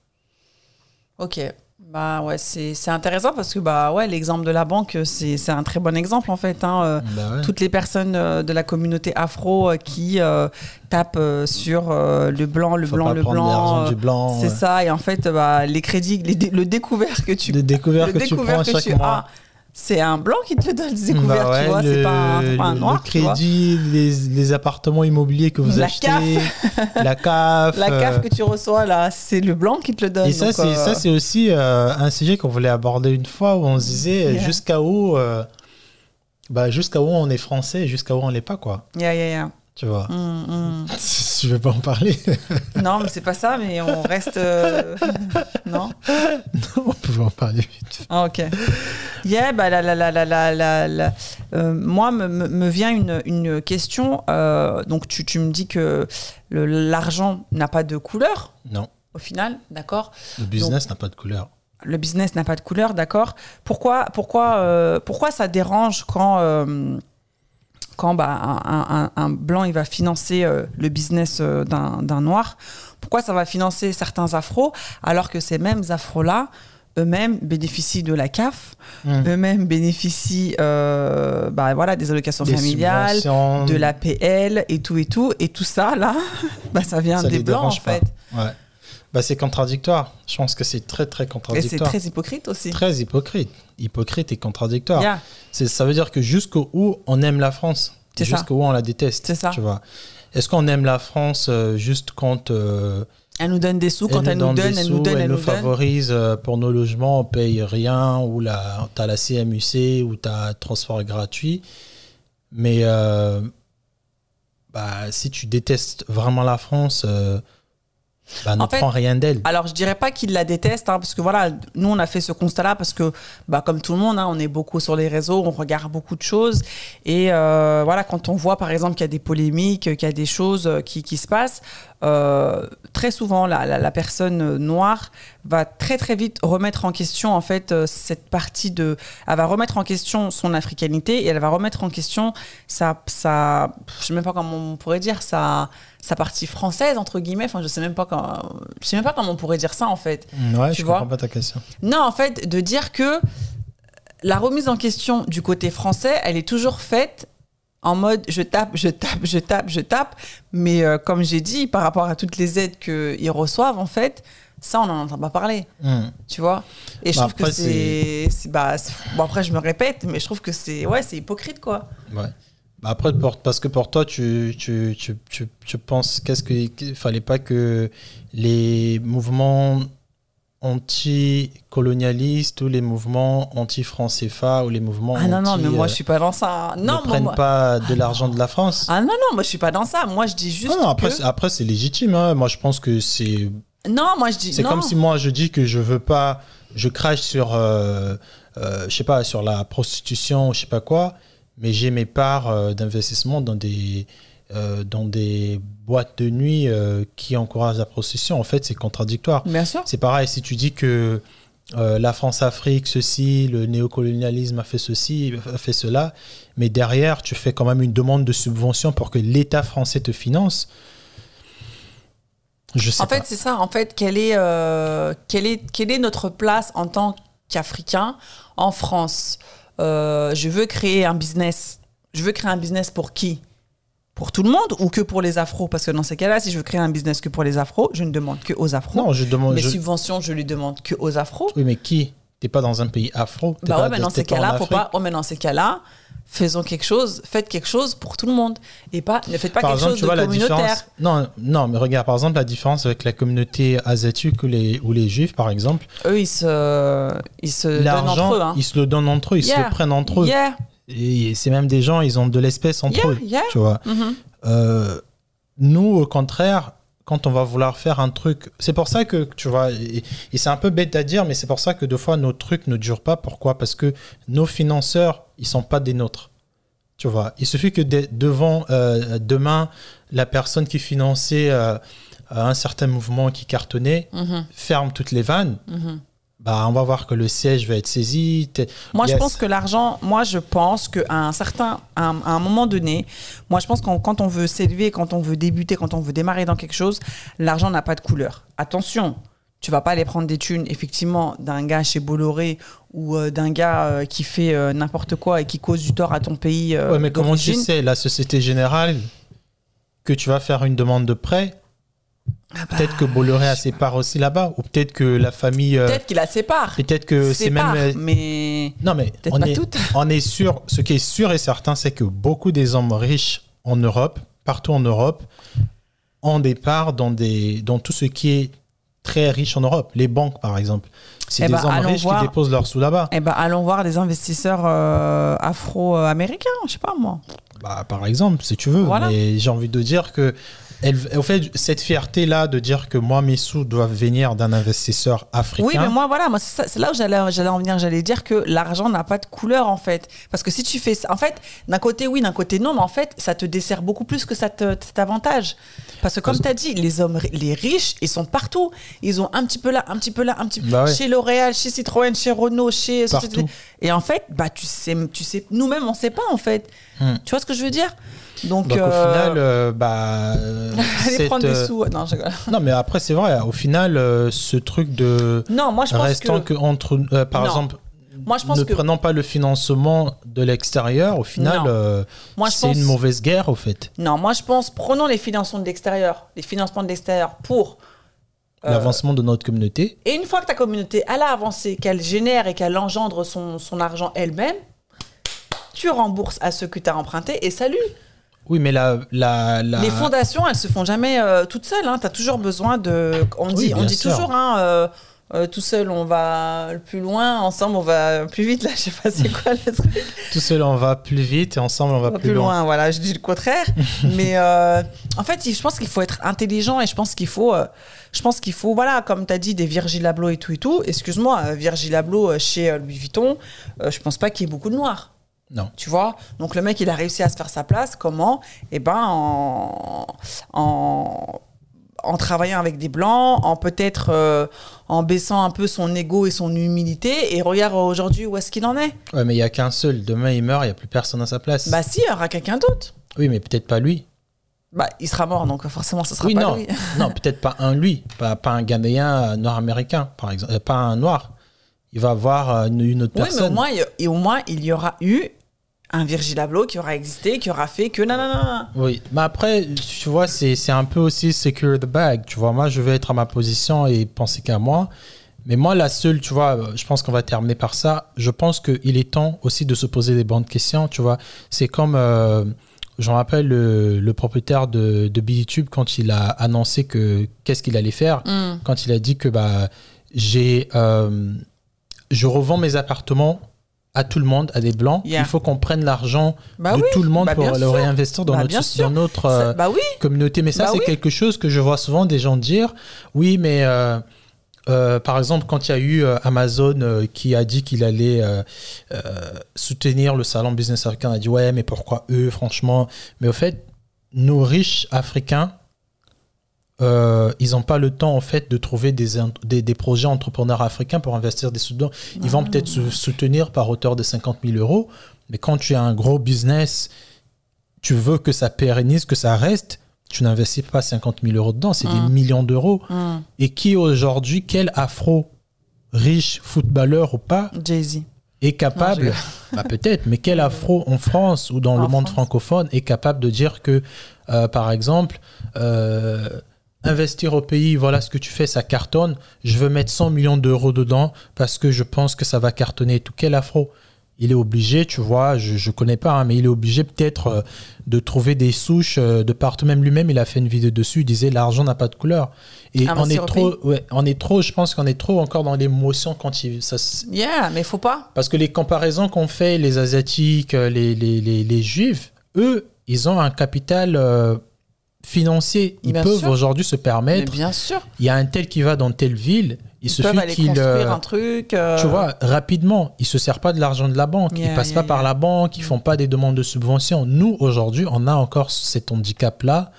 Ok. Bah ouais, c'est c'est intéressant parce que bah ouais, l'exemple de la banque, c'est c'est un très bon exemple en fait. Hein. Euh, Bah ouais. Toutes les personnes euh, de la communauté afro euh, qui tapent sur le blanc, le Faut blanc, le blanc. du blanc. C'est ouais. ça. Et en fait, bah, les crédits, les le découvert que tu le que tu découvert prends que chaque tu mois. as, c'est un blanc qui te le donne, ce découvert, Bah ouais, tu vois. le, C'est pas, un- c'est pas un le- noir. le tu vois. crédit, les, les appartements immobiliers que vous La achetez, la CAF. La euh, CAF que tu reçois là, c'est le blanc qui te le donne. Et ça, c'est euh, c'est aussi euh, un sujet qu'on voulait aborder une fois où on se disait euh, Yeah. jusqu'à où, euh, bah, jusqu'à où on est français jusqu'à où on l'est pas, quoi. yeah, yeah, yeah. Tu vois. Mm, mm. Je vais pas en parler. Non, mais c'est pas ça, mais on reste. euh, Non? On pouvait en parler vite. Ah, ok. Yeah, bah, la, la, la, la, euh, moi, me, me- vient une, une question. euh, donc, tu, tu me dis que l'argent n'a pas de couleur, Non, au final, d'accord le business n'a pas de couleur. le business n'a pas de couleur, d'accord. Pourquoi, pourquoi, pourquoi ça dérange quand, quand bah, un, un- un blanc il va financer euh, le business euh, d'un noir Pourquoi ça va financer certains afros alors que ces mêmes afros-là eux-mêmes bénéficient de la CAF, Mm. eux-mêmes bénéficient euh, bah, voilà, des allocations Des familiales, de l'APL et tout et tout. Et tout ça, là, bah, ça vient ça des blancs, en fait. Ouais. Bah, c'est contradictoire. Je pense que c'est très, très Et c'est contradictoire. très hypocrite aussi. Très hypocrite. Hypocrite et contradictoire. Yeah. C'est- Ça veut dire que jusqu'au où on aime la France, C'est ça. jusqu'au où on la déteste. C'est ça. Tu vois. Est-ce qu'on aime la France euh, juste quand euh, Elle nous donne des sous, quand elle, nous donne, des elle nous sous, donne, elle nous favorise euh, pour nos logements, on paye rien, ou la, t'as la CMUC, ou t'as transport gratuit. Mais euh, bah, si tu détestes vraiment la France, euh, bah, ne En fait, prends rien d'elle. Alors, je dirais pas qu'il la déteste, hein, parce que voilà, nous, on a fait ce constat-là, parce que, bah, comme tout le monde, hein, on est beaucoup sur les réseaux, on regarde beaucoup de choses. Et euh, voilà, quand on voit, par exemple, qu'il y a des polémiques, qu'il y a des choses euh, qui, qui se passent, euh, très souvent, la, la, la personne noire va très, très vite remettre en question, en fait, euh, cette partie de. Elle va remettre en question son africanité et elle va remettre en question sa. sa je sais même pas comment on pourrait dire, sa, sa partie française, entre guillemets. Enfin, je sais même pas je sais même pas comment on pourrait dire ça, en fait. Ouais, tu je vois. comprends pas ta question. Non, en fait, de dire que la remise en question du côté français, elle est toujours faite en mode je tape, je tape, je tape, je tape. Mais euh, comme j'ai dit, par rapport à toutes les aides qu'ils reçoivent, en fait, ça, on n'en entend pas parler. Hmm. Tu vois? Et je Bah, trouve que après, c'est. c'est- Bah, bon, après, je me répète, mais je trouve que c'est ouais, c'est hypocrite, quoi. Ouais. Bah après, pour- parce que pour toi, tu, tu, tu, tu, tu penses qu'est-ce que qu'il fallait pas que les mouvements anti-colonialistes ou les mouvements anti-franc CFA ou les mouvements Ah non, non, mais moi, euh, je suis pas dans ça. ne Non, moi, prennent moi- pas de l'argent de la France. Ah non, non, moi, je suis pas dans ça. Moi, je dis juste. Ah non, après, que- après c'est légitime. hein. Moi, je pense que c'est Non, moi, je dis. c'est comme si moi je dis que je veux pas, je crache sur, euh, euh, je sais pas, sur la prostitution, je sais pas quoi, mais j'ai mes parts euh, d'investissement dans des euh, dans des boîtes de nuit euh, qui encouragent la prostitution. En fait, c'est contradictoire. Bien sûr. C'est pareil si tu dis que euh, la France-Afrique, ceci, le néocolonialisme a fait ceci, a fait cela, mais derrière, tu fais quand même une demande de subvention pour que l'État français te finance. Je sais En pas. fait, c'est ça. En fait, quelle est, euh, quelle est, quelle est notre place en tant qu'Africain en France? Je veux créer un business. Je veux créer un business pour qui? Pour tout le monde ou que pour les afros? Parce que dans ces cas-là, si je veux créer un business que pour les afros, je ne demande que aux afros. non, je demande. Mes je- subventions, je les demande que aux afros. Oui, mais qui? T'es pas dans un pays afro. Bah ouais, mais dans ces cas-là, faut pas. Ouais, mais dans ces cas-là, faisons quelque chose. Faites quelque chose pour tout le monde et pas. Ne faites pas Par quelque exemple, chose tu de vois la communautaire. différence. Non, non, mais regarde, par exemple, la différence avec la communauté asiatique ou les, ou les juifs, par exemple. Eux, ils se, ils se donnent entre eux. Hein. ils se le donnent entre eux, ils se le prennent entre eux. Yeah, Et c'est même des gens, ils ont de l'espèce entre yeah, eux. yeah. Tu vois. Mhm. Euh, nous, au contraire, quand on va vouloir faire un truc, c'est pour ça que, tu vois, et, et c'est un peu bête à dire, mais c'est pour ça que deux fois nos trucs ne durent pas. Pourquoi? Parce que nos financeurs, ils sont pas des nôtres. Tu vois, il suffit que de- devant, euh, demain, la personne qui finançait euh, un certain mouvement qui cartonnait Mhm. ferme toutes les vannes. Mhm. Bah, on va voir que le siège va être saisi. Moi, je pense que l'argent, moi, je pense qu'à un certain, à un, à un moment donné, moi, je pense que quand on veut s'élever, quand on veut débuter, quand on veut démarrer dans quelque chose, l'argent n'a pas de couleur. Attention, tu vas pas aller prendre des thunes, effectivement, d'un gars chez Bolloré ou euh, d'un gars euh, qui fait euh, n'importe quoi et qui cause du tort à ton pays. Ouais, mais comment tu sais, la Société Générale, que tu vas faire une demande de prêt Ah bah, Peut-être que Bolloré a ses parts aussi là-bas, ou peut-être que la famille. euh, Peut-être qu'il a ses parts. Peut-être que c'est même. euh, mais Non, mais on pas est, toutes. on est sûr. Ce qui est sûr et certain, c'est que beaucoup des hommes riches en Europe, partout en Europe, ont des parts dans, des, dans tout ce qui est très riche en Europe. Les banques, par exemple. C'est Eh des ben, hommes riches voir. qui déposent leurs sous là-bas. Eh ben, allons voir des investisseurs euh, afro-américains, je sais pas moi. Bah, par exemple, si tu veux. Voilà. Mais j'ai envie de dire que elle, au fait, cette fierté-là de dire que moi, mes sous doivent venir d'un investisseur africain. Oui, mais moi, voilà, moi, c'est là où j'allais, j'allais en venir. J'allais dire que l'argent n'a pas de couleur, en fait. Parce que si tu fais ça, en fait, d'un côté, oui, d'un côté, non, mais en fait, ça te dessert beaucoup plus que ça te- t'avantage. Parce que, comme tu as dit, les hommes, les riches, ils sont partout. Ils ont un petit peu là, un petit peu là, un petit peu Bah ouais. chez L'Oréal, chez Citroën, chez Renault, chez. Partout. Et en fait, bah, tu sais, tu sais, nous-mêmes, on sait pas, en fait. Hmm. Tu vois ce que je veux dire? Donc, Donc, au euh, final, euh, bah. euh, cette, prendre euh, des sous. Non, je rigole. Non, mais après, c'est vrai, au final, euh, ce truc de. Non, moi, je pense Restant que. que, entre. euh, par Non. exemple, Moi, je pense ne que. prenant pas le financement de l'extérieur, au final, euh, c'est pense- une mauvaise guerre, au fait. Non, moi je pense, prenons les financements de l'extérieur, les financements de l'extérieur pour. euh, L'avancement de notre communauté. Et une fois que ta communauté elle a avancé, qu'elle génère et qu'elle engendre son, son argent elle-même, tu rembourses à ceux que tu as emprunté et salut. Oui, mais la. la, la... Les fondations, elles se font jamais euh, toutes seules. Tu as toujours besoin de. On dit, on dit sûr. toujours, hein, euh, euh, tout seul on va plus loin, ensemble on va plus vite. Là, je sais pas c'est quoi le truc. Tout seul, on va plus vite et ensemble, on va On va plus, loin. Voilà, je dis le contraire. mais en fait, je pense qu'il faut être intelligent et je pense qu'il faut, je pense qu'il faut, voilà, comme tu as dit, des Virgil Abloh et tout et tout. Excuse-moi, Virgil Abloh chez Louis Vuitton, je pense pas qu'il y ait beaucoup de noirs. Non. Tu vois? Donc le mec, il a réussi à se faire sa place. Comment? Eh ben, en, en, en travaillant avec des blancs, en peut-être euh, en baissant un peu son ego et son humilité. Et regarde aujourd'hui où est-ce qu'il en est. Ouais, mais il n'y a qu'un seul. Demain, il meurt, il n'y a plus personne à sa place. Bah si, il y aura quelqu'un d'autre. oui, mais peut-être pas lui. Bah, il sera mort, donc forcément, ce sera Oui, pas non. lui. non, peut-être pas un lui. Pas, pas un Ghanéen euh, nord-américain, par exemple. Euh, Pas un noir. Il va avoir euh, une, une autre Oui, mais au personne. moins, il y- et au moins, il y aura eu un Virgil Abloh qui aura existé, qui aura fait que nanana. Oui, mais après, tu vois, c'est un peu aussi secure the bag. Tu vois, moi, je vais être à ma position et penser qu'à moi. Mais moi, la seule, tu vois, euh, je pense qu'on va terminer par ça. Je pense qu'il est temps aussi de se poser des bonnes questions. Tu vois, c'est comme, euh, je me rappelle le, le propriétaire de, de YouTube quand il a annoncé que qu'est-ce qu'il allait faire? Hmm. Quand il a dit que bah, j'ai, euh, je revends mes appartements à tout le monde, à des blancs. Yeah. Il faut qu'on prenne l'argent Bah de oui, tout le monde bah pour le sûr. réinvestir dans Bah notre, dans euh, oui. communauté. Mais ça, c'est oui. quelque chose que je vois souvent des gens dire. Oui, mais euh, euh, par exemple, quand il y a eu Amazon qui a dit qu'il allait soutenir le salon Business Africain, on a dit ouais, mais pourquoi eux, franchement? Mais au fait, nos riches Africains, euh, ils n'ont pas le temps en fait de trouver des, des, des projets entrepreneurs africains pour investir des sous dedans. Ils vont peut-être se soutenir par hauteur de 50 000 euros, mais quand tu as un gros business, tu veux que ça pérennise, que ça reste, tu n'investis pas 50 000 euros dedans, c'est des millions d'euros. Hmm. Et qui aujourd'hui, quel afro riche footballeur ou pas Jay-Z. est Non, capable, je- bah peut-être, mais quel afro en France ou dans En le monde France. francophone est capable de dire que, euh, par exemple, euh, investir au pays, voilà ce que tu fais, ça cartonne, je veux mettre 100 millions d'euros dedans parce que je pense que ça va cartonner tout. Quel afro il est obligé, tu vois, je ne connais pas, hein, mais il est obligé peut-être euh, de trouver des souches euh, de partout. Même lui-même, il a fait une vidéo dessus, il disait l'argent n'a pas de couleur. Et on est trop, ouais, on est trop, je pense qu'on est trop encore dans l'émotion quand il, ça, Yeah, mais faut pas. parce que les comparaisons qu'on fait, les Asiatiques, euh, les, les, les, les Juifs, eux, ils ont un capital euh, financier. Ils Bien peuvent aujourd'hui se Mais permettre. bien sûr. Il y a un tel qui va dans telle ville, il Ils suffit qu'il. construire euh, un truc. euh, tu vois, rapidement, ils se servent pas de l'argent de la banque, ils Yeah, passent yeah, pas par la banque, ils font pas des demandes de subvention. Nous, aujourd'hui, on a encore cet handicap-là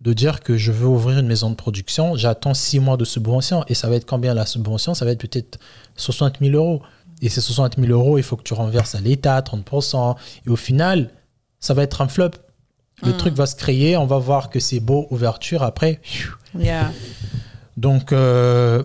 de dire que je veux ouvrir une maison de production, j'attends six mois de subvention, et ça va être combien la subvention? Ça va être peut-être 60 000 euros. Et ces 60 000 euros, il faut que tu renverses à l'État, 30%. Et au final, ça va être un flop. Le Mm. truc va se créer, on va voir que c'est beau, ouverture, après, Yeah. donc, euh,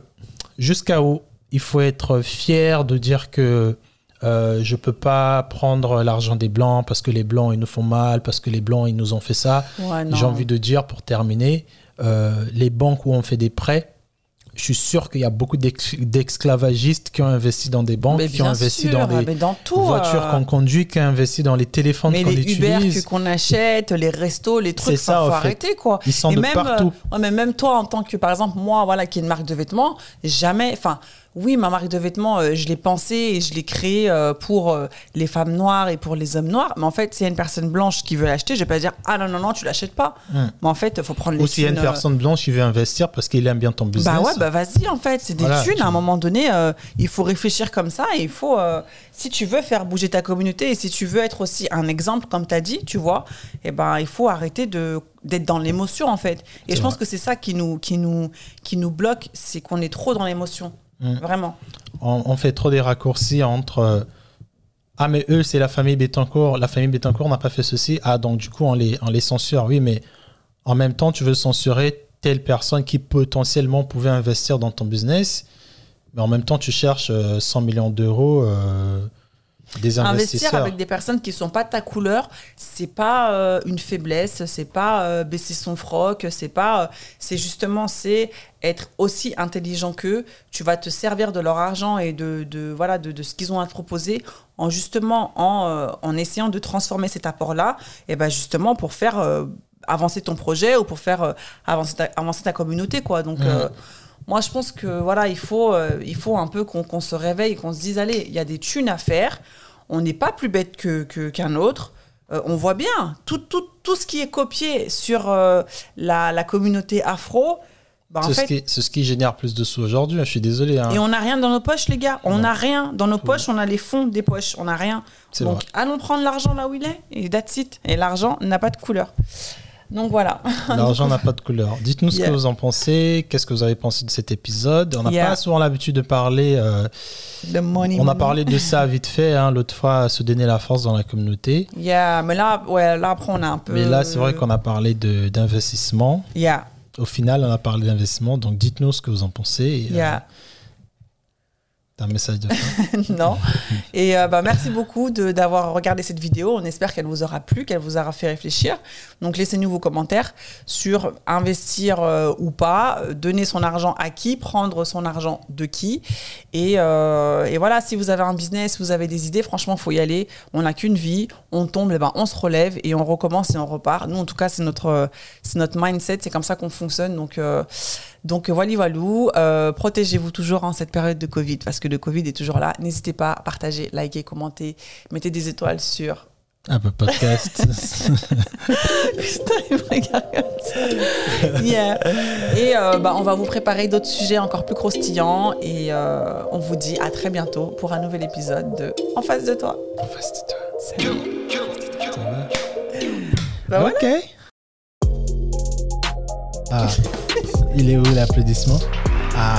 jusqu'à où il faut être fier de dire que euh, je peux pas prendre l'argent des blancs parce que les blancs ils nous font mal, parce que les blancs ils nous ont fait ça. Ouais. J'ai envie de dire pour terminer, euh, les banques où on fait des prêts, je suis sûr qu'il y a beaucoup d'esclavagistes qui ont investi dans des banques, qui ont investi sûr, dans des dans tout. voitures euh, qu'on conduit, qui ont investi dans les téléphones qu'on utilise. qu'on achète, les restos, les trucs, ça, faut en fait. arrêter quoi. Ils sont Et de même, partout. euh, ouais, mais même toi, en tant que, par exemple, moi, voilà, qui est une marque de vêtements, jamais, enfin, oui, ma marque de vêtements, euh, je l'ai pensée et je l'ai créée euh, pour euh, les femmes noires et pour les hommes noirs. Mais en fait, s'il y a une personne blanche qui veut l'acheter, je vais pas dire ah non non non, tu l'achètes pas. Hmm. Mais en fait, il faut prendre les Ou s'il y a une personne blanche qui veut investir parce qu'il aime bien ton business. Bah ouais, bah vas-y en fait, c'est des Voilà, thunes. tu- À un moment donné, il faut réfléchir comme ça et il faut, si tu veux faire bouger ta communauté et si tu veux être aussi un exemple, comme tu as dit, tu vois, eh ben il faut arrêter de d'être dans l'émotion en fait. Et je pense que c'est ça qui nous, qui nous, qui nous bloque, c'est qu'on est trop dans l'émotion. Mm. Vraiment. on, on fait trop des raccourcis entre euh, ah mais eux c'est la famille Bettencourt, la famille Bettencourt n'a pas fait ceci, ah donc du coup on les, on les censure, oui mais en même temps tu veux censurer telle personne qui potentiellement pouvait investir dans ton business, mais en même temps tu cherches euh, 100 millions d'euros euh, des Investir avec des personnes qui sont pas de ta couleur, c'est pas euh, une faiblesse, c'est pas euh, baisser son froc, c'est pas, euh, c'est justement c'est être aussi intelligent qu'eux. Tu vas te servir de leur argent et de, de voilà de, de ce qu'ils ont à te proposer en justement en, en essayant de transformer cet apport là, et ben justement pour faire avancer ton projet ou pour faire avancer ta, avancer ta communauté quoi. Donc. Moi, je pense que voilà, il faut, euh, il faut un peu qu'on se réveille, qu'on se dise, allez, il y a des thunes à faire. On n'est pas plus bête que qu'un autre. Euh, on voit bien tout, tout, tout ce qui est copié sur euh, la, la communauté afro. bah, C'est ce, fait, ce qui génère plus de sous aujourd'hui, hein, je suis désolé. hein. et on n'a rien dans nos poches, les gars. On n'a rien dans nos poches. On a les fonds des poches. On n'a rien. Donc, vrai. allons prendre l'argent là où il est. Et that's it. Et l'argent n'a pas de couleur. Donc voilà. L'argent n'a pas de couleur. Dites-nous ce Yeah. que vous en pensez, qu'est-ce que vous avez pensé de cet épisode. On n'a Yeah. pas souvent l'habitude de parler. euh, The money. On a parlé de ça vite fait, hein, l'autre fois, se donner la force dans la communauté. Yeah, mais là, ouais, là après on a un peu. Mais là, c'est vrai qu'on a parlé d'investissement. Yeah, Au final, on a parlé d'investissement. Donc, dites-nous ce que vous en pensez. Et, euh, yeah. Un message de non. Et euh, bah, merci beaucoup d'avoir regardé cette vidéo. On espère qu'elle vous aura plu, qu'elle vous aura fait réfléchir. Donc laissez-nous vos commentaires sur investir euh, ou pas, donner son argent à qui, prendre son argent de qui. Et, euh, et voilà, si vous avez un business, vous avez des idées, franchement, faut y aller. On n'a qu'une vie, on tombe, eh ben, on se relève et on recommence et on repart. Nous, en tout cas, c'est notre, notre mindset, c'est comme ça qu'on fonctionne. Donc, donc voilà, voilà. Euh, Protégez-vous toujours en cette période de Covid parce que le Covid est toujours là. N'hésitez pas à partager, liker, commenter, mettez des étoiles sur. Un peu podcast. Putain, il me regarde comme ça. Yeah. Et euh, bah, on va vous préparer d'autres sujets encore plus croustillants et euh, on vous dit à très bientôt pour un nouvel épisode de En face de toi. En face de toi. Salut. Ça va Bah voilà. Ok. Ah, il est où l'applaudissement Ah.